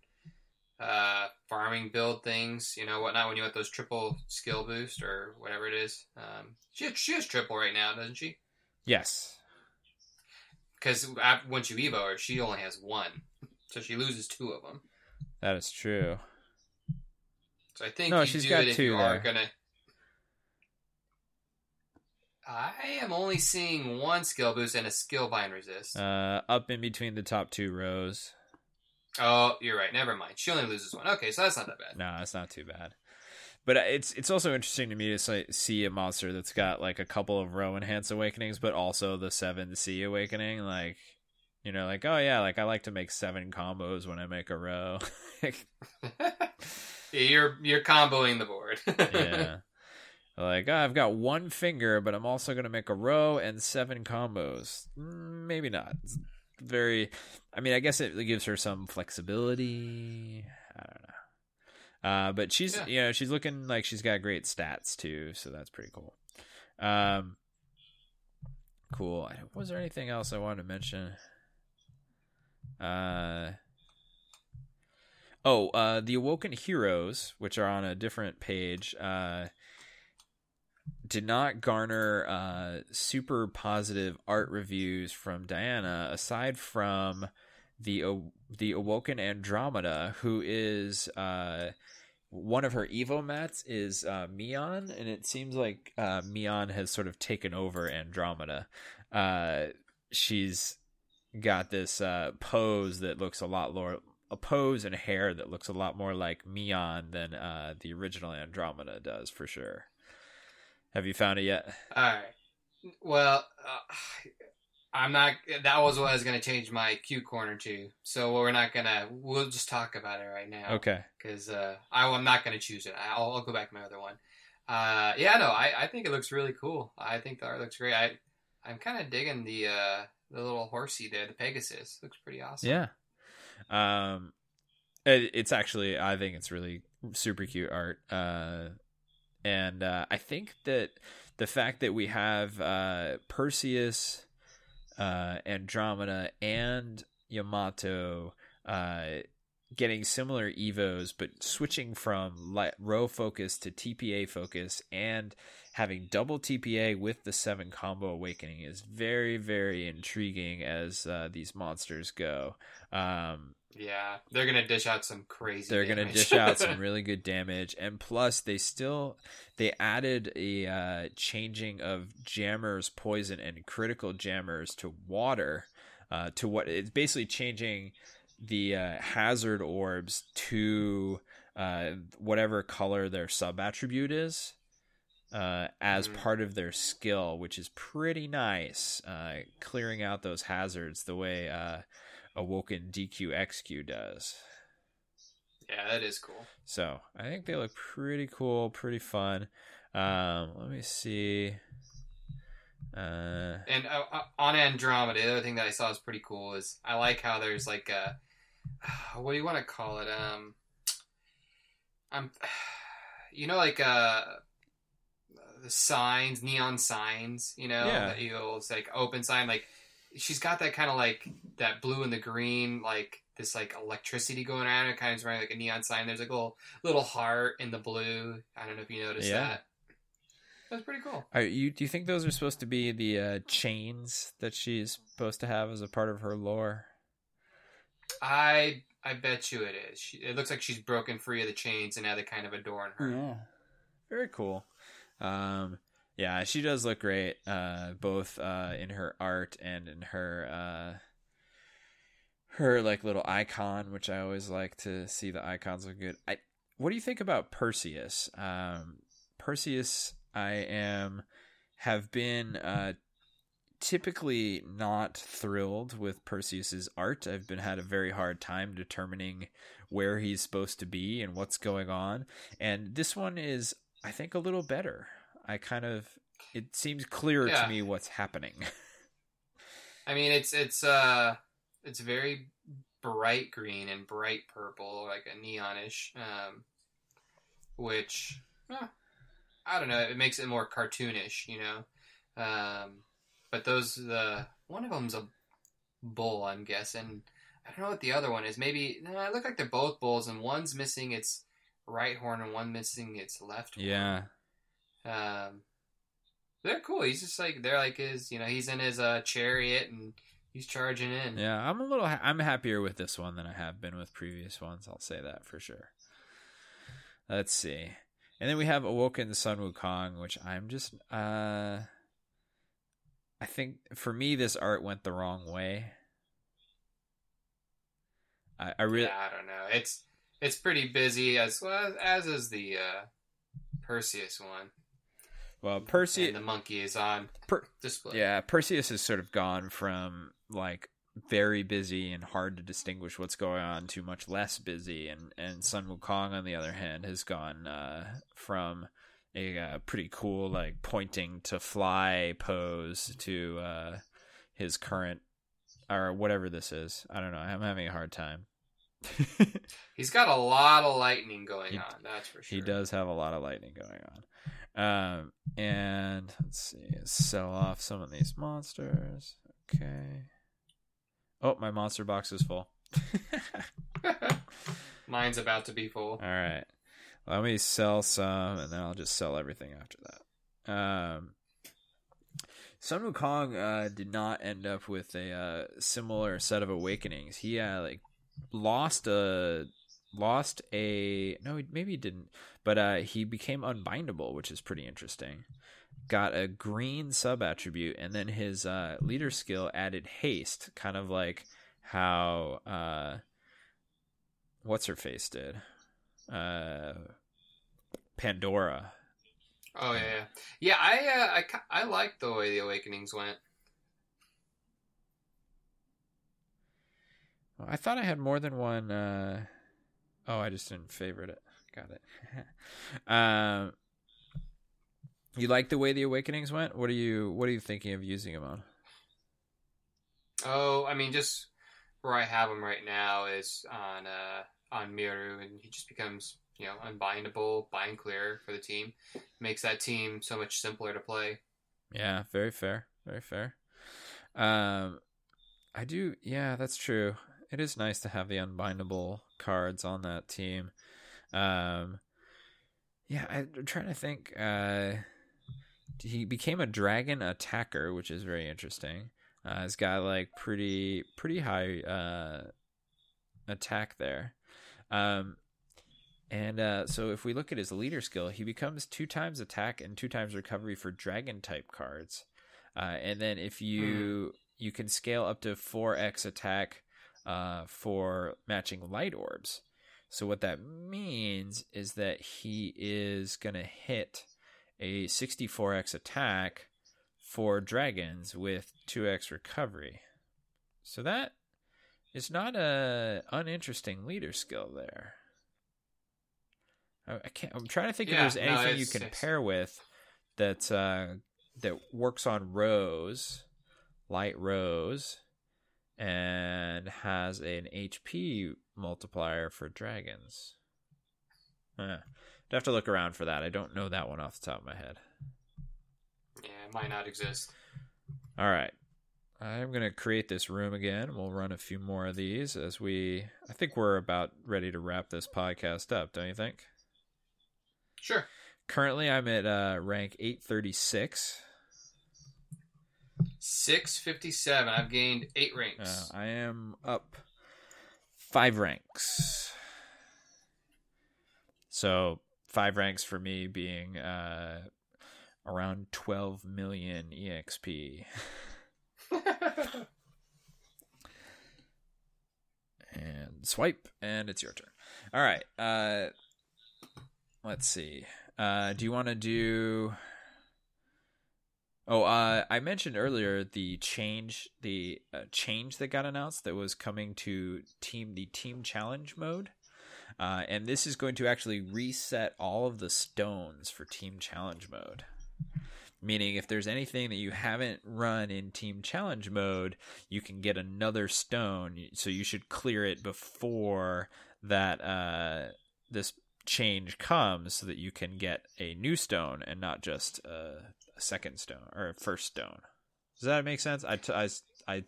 uh farming build things, you know whatnot when you want those triple skill boost or whatever it is. Um, she she has triple right now, doesn't she? Yes. Because once you evo her, she only has one, so she loses two of them. That is true. So I think No, you she's do got it if two you are there. gonna. I am only seeing one skill boost and a skill bind resist. Uh, up in between the top two rows. oh, you're right. Never mind. She only loses one. Okay, so that's not that bad. No, it's not too bad. But uh, it's it's also interesting to me to see a monster that's got like a couple of row enhance awakenings, but also the seven C awakening. Like, you know, like oh yeah, like I like to make seven combos when I make a row. [laughs] [laughs] Yeah, you're you're comboing the board. [laughs] yeah. Like oh, I've got one finger, but I'm also gonna make a row and seven combos. Mm, Maybe not. It's very. I mean, I guess it gives her some flexibility. I don't know. Uh, but she's Yeah. you know she's looking like she's got great stats too, so that's pretty cool. Um, cool. Was there anything else I wanted to mention? Uh. Oh, uh, the Awoken Heroes, which are on a different page, uh, did not garner uh, super positive art reviews from Diana, aside from the the Awoken Andromeda, who is uh, one of her Evo mats is uh, Mion, and it seems like uh, Mion has sort of taken over Andromeda. Uh, she's got this uh, pose that looks a lot more a pose and hair that looks a lot more like Mion than uh, the original Andromeda does for sure. Have you found it yet? All right. Well, uh, I'm not. That was what I was going to change my Q corner to. So we're not gonna. We'll just talk about it right now. Okay. because uh, I, am not going to choose it. I'll, I'll go back to my other one. Uh, yeah, no, I, I think it looks really cool. I think the art looks great. I I'm kind of digging the uh, the little horsey there, the Pegasus. Looks pretty awesome. Yeah. Um, it, it's actually I think it's really super cute art. Uh, and uh, I think that the fact that we have uh, Perseus, uh, Andromeda, and Yamato uh, getting similar evos, but switching from li- row focus to TPA focus and having double TPA with the seven combo awakening is very, very intriguing as uh, these monsters go. Um, Yeah, they're gonna dish out some crazy. they're gonna dish out some [laughs] really good damage, and plus they still they added a uh, changing of jammers poison and critical jammers to water. Uh, to what it's basically changing the uh, hazard orbs to uh, whatever color their sub attribute is uh, as Mhm. part of their skill, which is pretty nice. Uh, clearing out those hazards the way uh, Awoken DQXQ does. yeah, that is cool. So I think they look pretty cool, pretty fun. Um, let me see. Uh, And uh, uh, on Andromeda, the other thing that I saw is pretty cool is I like how there's like a [sighs] what do you want to call it? Um, I'm, [sighs] you know, like uh, the signs, neon signs. You know, Yeah. that it's like open sign. Like she's got that kind of like that blue and the green, like this like electricity going around. It kind of is running like a neon sign. There's like a little little heart in the blue. I don't know if you noticed Yeah. that. That's pretty cool. are you do you think those are supposed to be the uh, chains that she's supposed to have as a part of her lore? I I bet you it is. She, it looks like she's broken free of the chains and now they kind of adorn her. Yeah. Very cool. Um, yeah, she does look great, uh, both uh, in her art and in her uh, her like little icon, which I always like to see the icons look good. I what do you think about Perseus? Um, Perseus, I am have been uh, typically not thrilled with Perseus's art. I've been had a very hard time determining where he's supposed to be and what's going on. And this one is, I think, a little better. I kind of, it seems clearer Yeah. to me what's happening. [laughs] I mean, it's it's uh it's very bright green and bright purple, like a neonish, um, which eh, I don't know. It makes it more cartoonish, you know. Um, but those the one of them's a bull, I'm guessing. I don't know what the other one is. Maybe no, it look like they're both bulls, and one's missing its right horn and one missing its left. horn. yeah. Um, they're cool. He's just like they're like his, you know, he's in his uh, chariot and he's charging in. Yeah, I'm a little. Ha- I'm happier with this one than I have been with previous ones. I'll say that for sure. Let's see, and then we have Awoken Sun Wukong, which I'm just. uh I think for me, this art went the wrong way. I, I really. Yeah, I don't know. It's it's pretty busy as well as is the uh, Perseus one. Well, Percy. and the monkey is on Per- display. Yeah, Perseus has sort of gone from like very busy and hard to distinguish what's going on to much less busy, and and Sun Wukong on the other hand has gone uh, from a uh, pretty cool like pointing to fly pose to uh, his current or whatever this is. I don't know. I'm having a hard time. [laughs] He's got a lot of lightning going He- on. That's for sure. He does have a lot of lightning going on. Um, and let's see, sell off some of these monsters. Okay. Oh, my monster box is full. [laughs] Mine's about to be full. All right. Let me sell some, and then I'll just sell everything after that. Um, Sun Wukong uh, did not end up with a uh, similar set of awakenings. He uh, like lost a lost a no, maybe he didn't, but uh, he became unbindable, which is pretty interesting. Got a green sub attribute, and then his uh, leader skill added haste, kind of like how uh, what's her face did. Uh, Pandora. Oh yeah, yeah. I uh, I I like the way the awakenings went. I thought I had more than one. Uh... Oh, I just didn't favorite it. Got it. [laughs] um, You like the way the Awakenings went? What are you What are you thinking of using them on? Oh, I mean, just where I have him right now is on uh, on Miru, and he just becomes you know unbindable, bind clear for the team. Makes that team so much simpler to play. Yeah, very fair, very fair. Um, I do. Yeah, that's true. It is nice to have the unbindable cards on that team. Um, yeah, I'm trying to think. Uh, he became a dragon attacker, which is very interesting. Uh, he's got like pretty pretty high uh, attack there. Um, and uh, so if we look at his leader skill, he becomes two times attack and two times recovery for dragon type cards. Uh, and then if you you can scale up to four x attack uh, for matching light orbs. So what that means is that he is gonna hit a 64x attack for dragons with 2x recovery. So that is not a uninteresting leader skill there. I, can't. I'm trying to think Yeah, if there's no, anything you can it's- pair with that uh, that works on Rose, light Rose, and has an HP multiplier for dragons. Uh, I'd have to look around for that. I don't know that one off the top of my head. Yeah, it might not exist. All right. I'm going to create this room again. We'll run a few more of these as we. I think we're about ready to wrap this podcast up, don't you think? Sure. Currently, I'm at uh, rank 836. Six fifty seven. I've gained eight Uh, ranks. I am up five ranks. So, five ranks for me being uh, around 12 million EXP. [laughs] and swipe and it's your turn all right uh let's see uh do you want to do oh uh i mentioned earlier the change the uh, change that got announced that was coming to team the team challenge mode. Uh and this is going to actually reset all of the stones for team challenge mode. Meaning if there's anything that you haven't run in team challenge mode you can get another stone. So you should clear it before that uh this change comes so that you can get a new stone and not just a second stone or first stone does that make sense I, t- I, I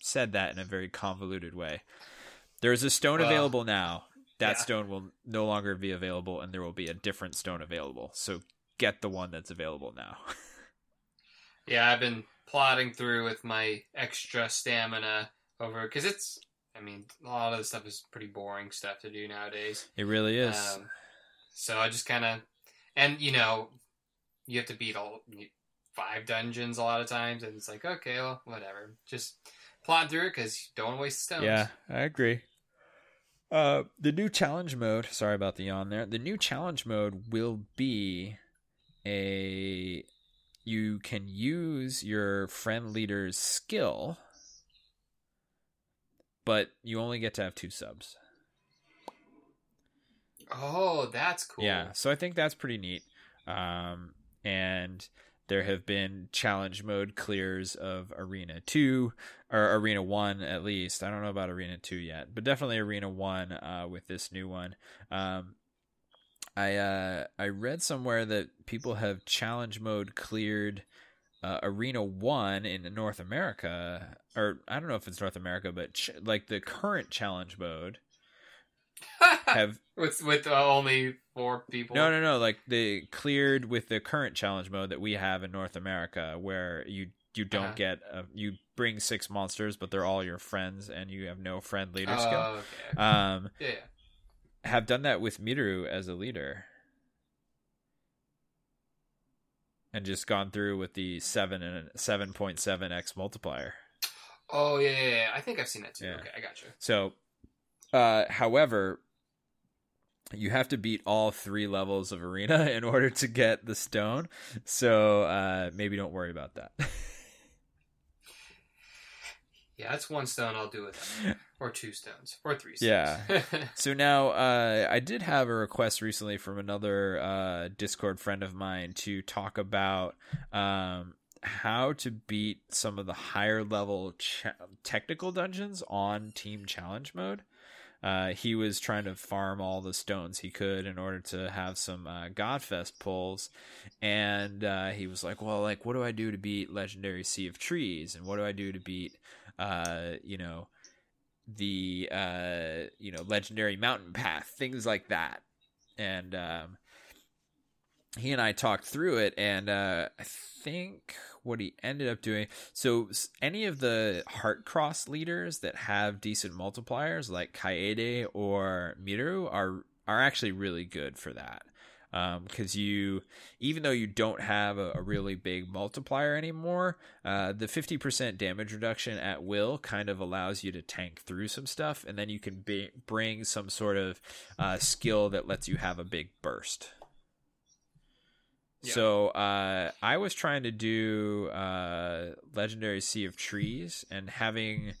said that in a very convoluted way there is a stone Well, available now that yeah. stone will no longer be available and there will be a different stone available so get the one that's available now [laughs] yeah, I've been plodding through with my extra stamina over because it's. I mean, a lot of the stuff is pretty boring stuff to do nowadays. it really is Um, so I just kind of, and you know, you have to beat all five dungeons a lot of times, and it's like, okay, well, whatever. Just plod through it because you don't waste stones. Yeah, I agree. Uh, the new challenge mode. Sorry about the yawn there. The new challenge mode will be a. You can use your friend leader's skill, but you only get to have two subs. Oh, that's cool. Yeah, so I think that's pretty neat. Um, and there have been challenge mode clears of Arena 2 or Arena 1 at least. I don't know about Arena 2 yet, but definitely Arena 1 uh, with this new one. Um, I uh, I read somewhere that people have challenge mode cleared uh, Arena 1 in North America or I don't know if it's North America, but ch- like the current challenge mode [laughs] have with with uh, only four people. no, no, no. Like they cleared with the current challenge mode that we have in North America, where you you don't Uh-huh. get a, you bring six monsters, but they're all your friends, and you have no friend leader Oh, skill. okay. Um, yeah, yeah. have done that with Miru as a leader, and just gone through with the seven and seven point seven x multiplier. Oh yeah, yeah, yeah. I think I've seen that too. Yeah. Okay, I got you. So, uh, however, you have to beat all three levels of arena [laughs] in order to get the stone. So uh, maybe don't worry about that. [laughs] Yeah, that's one stone I'll do with that. [laughs] Or two stones. Or three stones. Yeah. So now, uh, I did have a request recently from another uh, Discord friend of mine to talk about um, how to beat some of the higher level ch- technical dungeons on Team Challenge mode. Uh, he was trying to farm all the stones he could in order to have some uh, Godfest pulls, and uh, he was like, "Well, like, what do I do to beat Legendary Sea of Trees, and what do I do to beat, uh, you know, the uh, you know, Legendary Mountain Path, things like that." And um, he and I talked through it, and uh, I think what he ended up doing. So any of the Heart Cross leaders that have decent multipliers, like Kaede or Miru, are are actually really good for that. Because um, you, even though you don't have a, a really big multiplier anymore, uh, the fifty percent damage reduction at will kind of allows you to tank through some stuff, and then you can be, bring some sort of uh, skill that lets you have a big burst. So uh, I was trying to do uh, Legendary Sea of Trees and having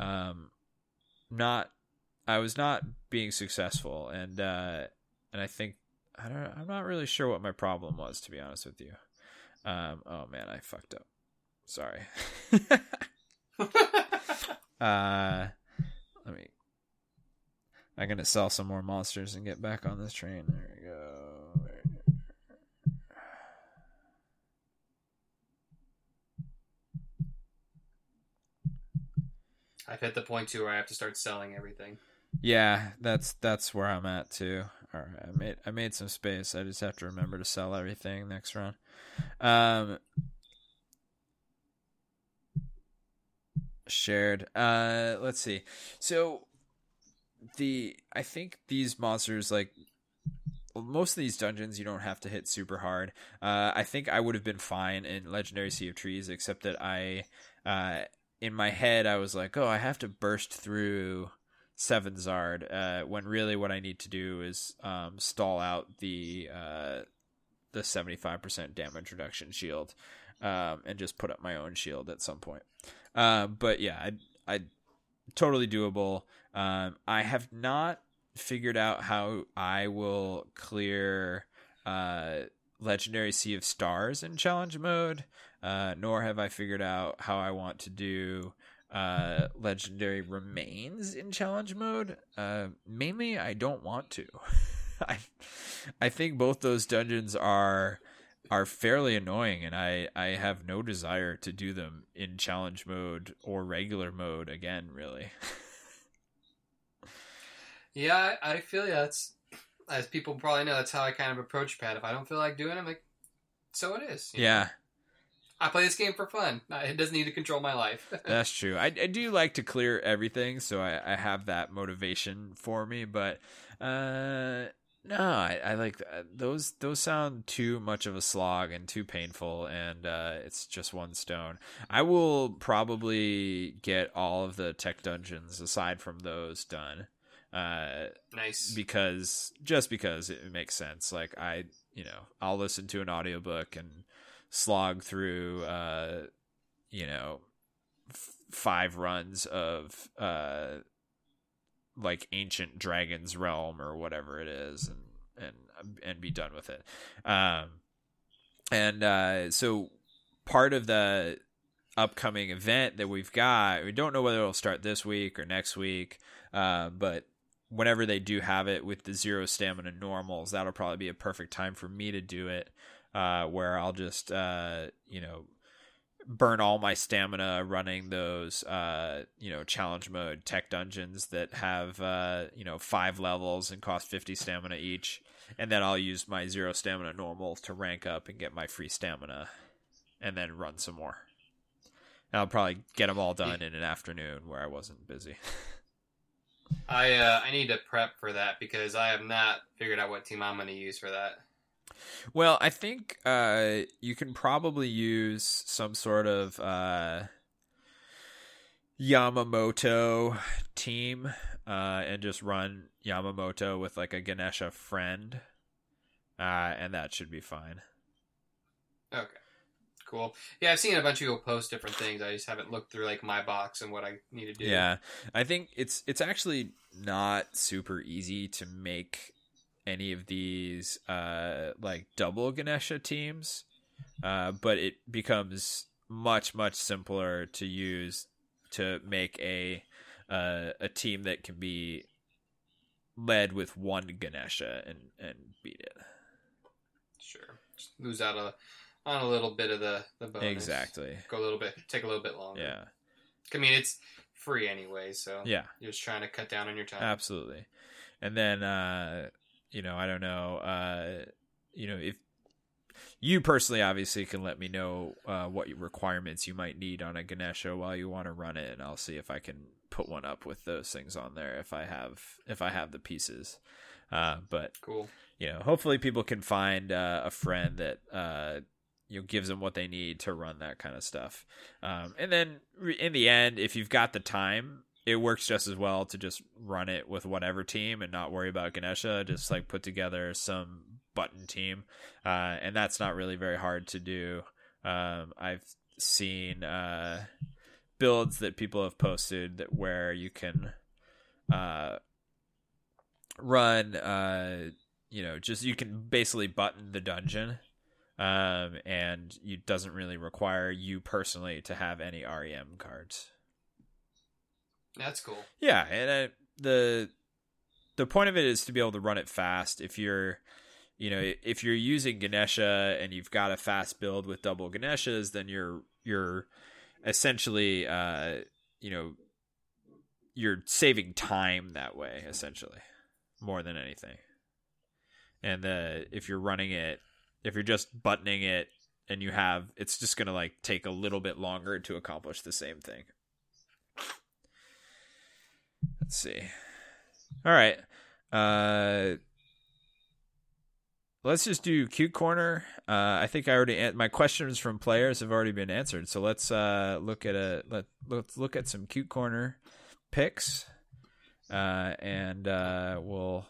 um, not I was not being successful and uh, and I think I don't I'm not really sure what my problem was to be honest with you. Um, oh man, I fucked up. Sorry. [laughs] uh, let me. I'm gonna sell some more monsters and get back on this train. There we go. I've hit the point too where I have to start selling everything. Yeah, that's that's where I'm at too. All right, I made I made some space. I just have to remember to sell everything next round. Um, shared. Uh, let's see. So the I think these monsters like most of these dungeons you don't have to hit super hard. Uh, I think I would have been fine in Legendary Sea of Trees, except that I uh, in my head I was like, oh, I have to burst through Seven Zard uh, when really what I need to do is um, stall out the uh, the seventy five percent damage reduction shield um, and just put up my own shield at some point. Uh, but yeah, I, I totally doable. Um, I have not figured out how I will clear uh, Legendary Sea of Stars in challenge mode uh, nor have I figured out how I want to do uh, legendary remains in challenge mode. Uh, mainly, I don't want to. [laughs] I I think both those dungeons are are fairly annoying, and I I have no desire to do them in challenge mode or regular mode again. Really. [laughs] yeah, I, feel yeah. That's as people probably know. That's how I kind of approach Pad. If I don't feel like doing it, I'm like, so it is. Yeah. Know? I play this game for fun. It doesn't need to control my life. [laughs] That's true. I, I do like to clear everything, so I, I have that motivation for me. But uh, no, I, I like uh, those. Those sound too much of a slog and too painful, and uh, it's just one stone. I will probably get all of the tech dungeons aside from those done. Uh, nice. Because just because it makes sense. Like I, you know, I'll listen to an audiobook and slog through, uh, you know, f- five runs of uh, like ancient dragon's realm or whatever it is, and and and be done with it. Um, and uh, so part of the upcoming event that we've got, we don't know whether it'll start this week or next week, uh, but whenever they do have it with the zero stamina normals, that'll probably be a perfect time for me to do it uh, where I'll just uh, you know burn all my stamina running those uh, you know challenge mode tech dungeons that have uh, you know five levels and cost 50 stamina each. And then I'll use my zero stamina normal to rank up and get my free stamina and then run some more. And I'll probably get them all done in an afternoon where I wasn't busy. [laughs] I uh, I need to prep for that because I have not figured out what team I'm going to use for that well, I think uh, you can probably use some sort of uh, Yamamoto team uh, and just run Yamamoto with like a Ganesha friend, uh, and that should be fine. Okay. Cool. Yeah, I've seen a bunch of people post different things. I just haven't looked through like my box and what I need to do. Yeah, I think it's it's actually not super easy to make any of these uh, like double Ganesha teams, uh, but it becomes much much simpler to use to make a uh, a team that can be led with one Ganesha and and beat it. Sure. Just lose out a on a little bit of the the bonus. Exactly. Go a little bit. Take a little bit longer. Yeah. I mean, it's free anyway, so Yeah. you're just trying to cut down on your time. Absolutely. And then uh you know, I don't know, uh you know, if you personally obviously can let me know uh what requirements you might need on a Ganesha while you want to run it and I'll see if I can put one up with those things on there if I have if I have the pieces. Uh but Cool. you know, hopefully people can find uh, a friend that uh, you know gives them what they need to run that kind of stuff. Um, and then in the end, if you've got the time, it works just as well to just run it with whatever team and not worry about Ganesha. Just like put together some button team, uh, and that's not really very hard to do. Um, I've seen uh, builds that people have posted that where you can uh, run uh, you know just you can basically button the dungeon um and it doesn't really require you personally to have any rem cards That's cool. yeah and the the point of it is to be able to run it fast. If you're you know if you're using ganesha and you've got a fast build with double ganeshas then you're you're essentially uh you know you're saving time that way essentially more than anything. And uh, if you're running it if you're just buttoning it and you have it's just going to like take a little bit longer to accomplish the same thing let's see. All right. Uh let's just do cute corner. Uh i think i already an- my questions from players have already been answered. So let's uh look at a let let's look at some cute corner picks. Uh and uh we'll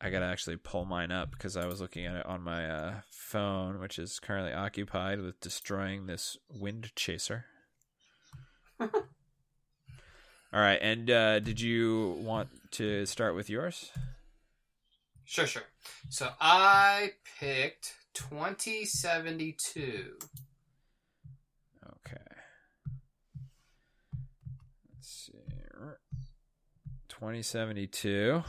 I gotta actually pull mine up because I was looking at it on my uh, phone, which is currently occupied with destroying this wind chaser. [laughs] All right, and uh, did you want to start with yours? Sure, sure. So I picked 2072. Okay. Let's see. 2072.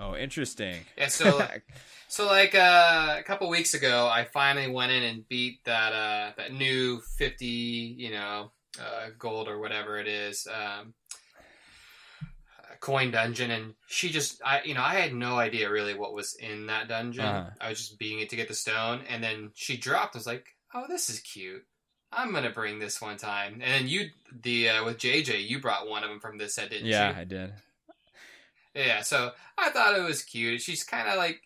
Oh, interesting. Yeah, so [laughs] so like uh, a couple weeks ago, I finally went in and beat that uh, that new 50, you know, uh, gold or whatever it is. Um, coin dungeon and she just i you know i had no idea really what was in that dungeon Uh-huh. i was just beating it to get the stone and then she dropped i was like oh this is cute i'm gonna bring this one time and then you the uh, with jj you brought one of them from this set didn't yeah, you Yeah, I did. Yeah, so I thought it was cute. She's kind of like,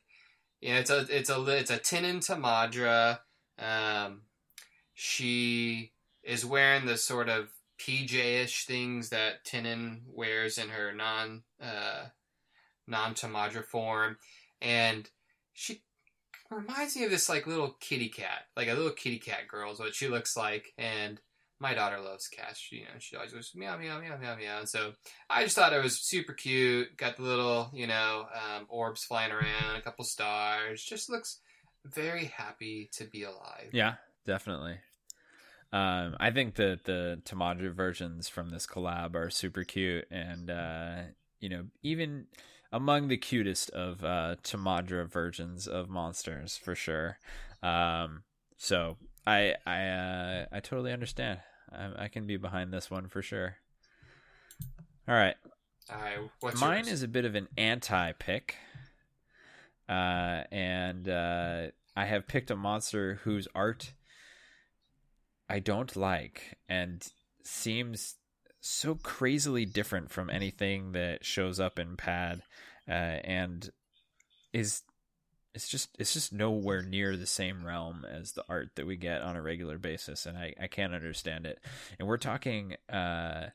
you know, it's a it's a it's a Tinin Tamadra. Um, she is wearing the sort of PJ-ish things that Tinin wears in her non uh, non Tamadra form, and she reminds me of this like little kitty cat, like a little kitty cat girl is what she looks like, and my daughter loves cats. She, you know, she always goes meow meow meow meow meow. And so I just thought it was super cute. Got the little, you know, um, orbs flying around, a couple stars. Just looks very happy to be alive. Yeah, definitely. Um, I think that the Tamadra versions from this collab are super cute, and uh, you know, even among the cutest of uh, Tamadra versions of monsters for sure. Um, so I I uh, I totally understand. I, I can be behind this one for sure. All right, what's mine yours? is a bit of an anti pick, uh, and uh, I have picked a monster whose art I don't like and seems so crazily different from anything that shows up in Pad, uh, and is it's just it's just nowhere near the same realm as the art that we get on a regular basis, and I I can't understand it. And we're talking. Uh,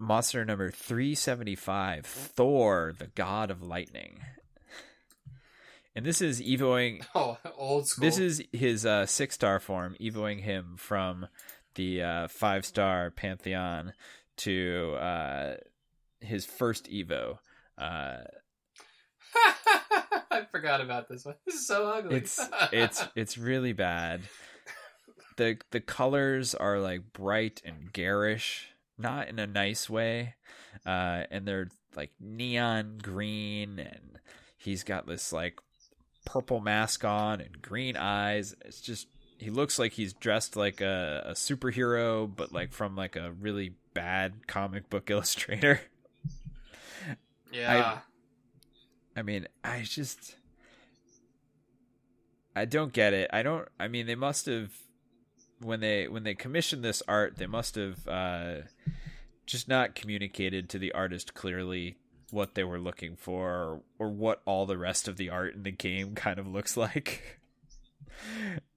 monster number 375 thor the god of lightning and this is evoing. [laughs] Oh, old school. This is his uh, six star form, evoing him from the uh, five star pantheon to uh, his first evo. Uh, [laughs] [laughs] I forgot about this one. [laughs] This is so ugly. it's it's [laughs] it's really bad. the The colors are like bright and garish, not in a nice way, uh, and they're like neon green, and he's got this like purple mask on and green eyes. It's just he looks like he's dressed like a, a superhero, but like from like a really bad comic book illustrator. yeah. I mean, I just I don't get it. I don't I mean they must have when they when they commissioned this art, they must have uh just not communicated to the artist clearly what they were looking for or, or what all the rest of the art in the game [laughs] kind of looks like.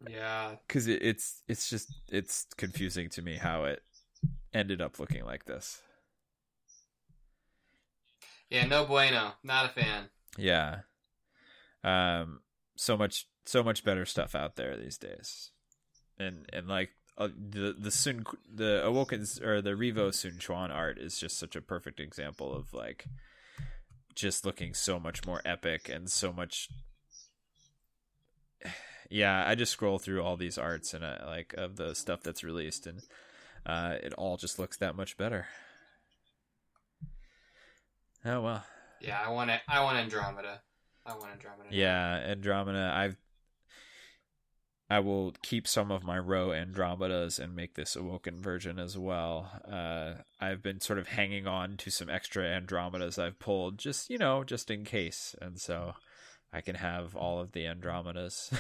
yeah. Cuz it, it's it's just it's confusing to me how it ended up looking like this. Yeah, no bueno. Not a fan. Yeah. Um so much so much better stuff out there these days. And and like uh, the the Sun the Awoken's or the Revo Sun Quan art is just such a perfect example of like just looking so much more epic and so much [sighs] yeah i just scroll through all these arts and I, like of the stuff that's released and uh, it all just looks that much better oh well Yeah, I want it. I want Andromeda. I want Andromeda. yeah andromeda i've i will keep some of my row andromedas and make this awoken version as well uh, i've been sort of hanging on to some extra andromedas i've pulled just you know just in case and so i can have all of the andromedas [laughs]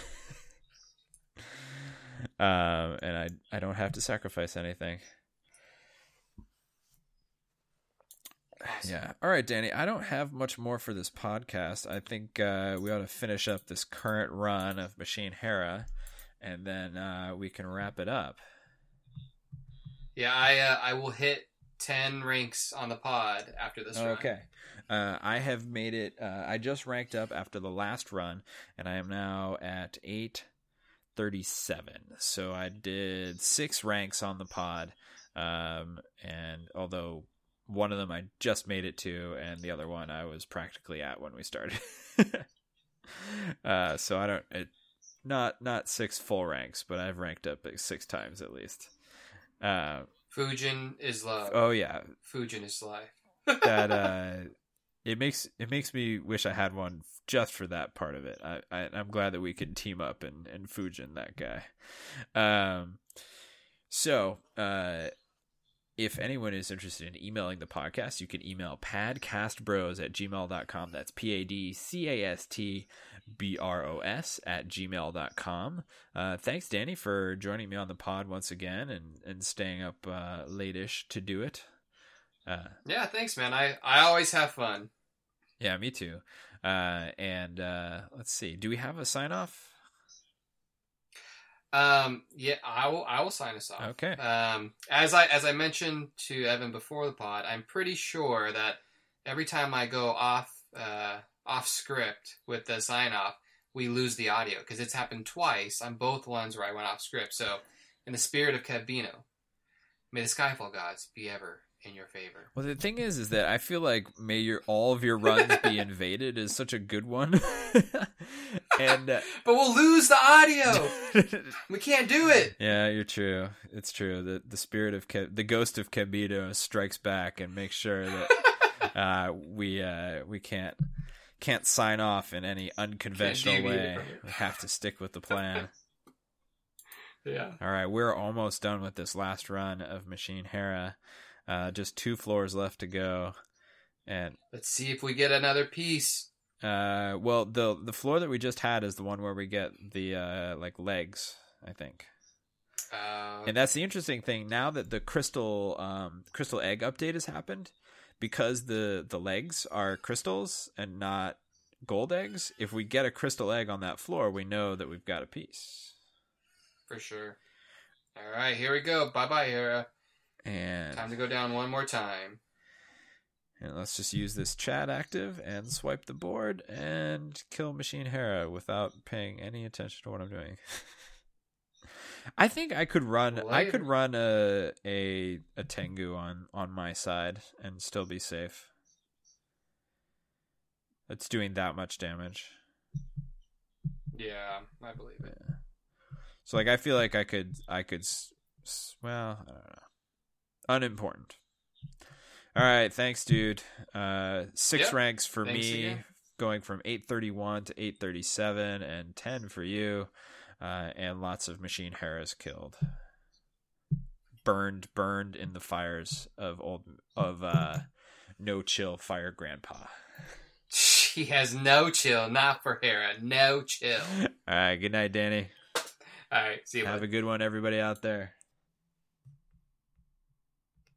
um, and i i don't have to sacrifice anything Awesome. Yeah. All right, Danny. I don't have much more for this podcast. I think uh, we ought to finish up this current run of Machine Hera, and then uh, we can wrap it up. Yeah, I uh, I will hit ten ranks on the pod after this run. Okay. Uh, I have made it. Uh, I just ranked up after the last run, and I am now at eight thirty-seven. So I did six ranks on the pod, um, and although one of them I just made it to, and the other one I was practically at when we started. [laughs] uh, so I don't. It, not not six full ranks, but I've ranked up like six times at least. Uh, Fujin is love. oh yeah, Fujin is life. [laughs] that uh [laughs] it makes it makes me wish I had one just for that part of it. I, I I'm glad that we can team up and and Fujin that guy. Um so uh if anyone is interested in emailing the podcast, you can email padcastbros at gmail.com. That's P A D C A S T B R O S at gmail.com. Uh, thanks, Danny, for joining me on the pod once again and, and staying up uh, late-ish to do it. Uh, Yeah, thanks, man. I I always have fun. yeah, me too. Uh, and uh, let's see. Do we have a sign off? Um, yeah, I will. I will sign us off. Okay. Um, as I as I mentioned to Evan before the pod, I'm pretty sure that every time I go off uh, off script with the sign off, we lose the audio because it's happened twice on both ones where I went off script. So, in the spirit of Kevbino, may the Skyfall gods be ever in your favor. Well, the thing is, is that I feel like may your all of your runs be [laughs] invaded is such a good one, [laughs] and uh, But we'll lose the audio. [laughs] we can't do it. yeah, you're true. It's true. The the spirit of Ke- the ghost of Kebito strikes back and makes sure that uh, we uh, we can't can't sign off in any unconventional way. We have to stick with the plan. Yeah. All right, we're almost done with this last run of Machine Hera. Uh, just two floors left to go, and Let's see if we get another piece. uh, well, the the floor that we just had is the one where we get the uh, like legs, I think. Uh, And that's the interesting thing. Now that the crystal um, crystal egg update has happened, because the the legs are crystals and not gold eggs. If we get a crystal egg on that floor, we know that we've got a piece. for sure. All right, here we go. Bye bye, Hera. And Time to go down one more time. And let's just use this chat active and swipe the board and kill Machine Hera without paying any attention to what I'm doing. [laughs] I think I could run I could run a a a Tengu on on my side and still be safe. It's doing that much damage. Yeah, I believe it. Yeah. So like I feel like I could I could well, I don't know. Unimportant. All right, thanks, dude. Uh, six yep. ranks for thanks me, again. going from eight thirty one to eight thirty seven, and ten for you, uh, and lots of machine Heras killed, burned, burned in the fires of old of uh, no chill fire grandpa. [laughs] He has no chill, not for Hera, no chill. [laughs] All right, good night, Danny. All right, see you. Have a good one, everybody out there.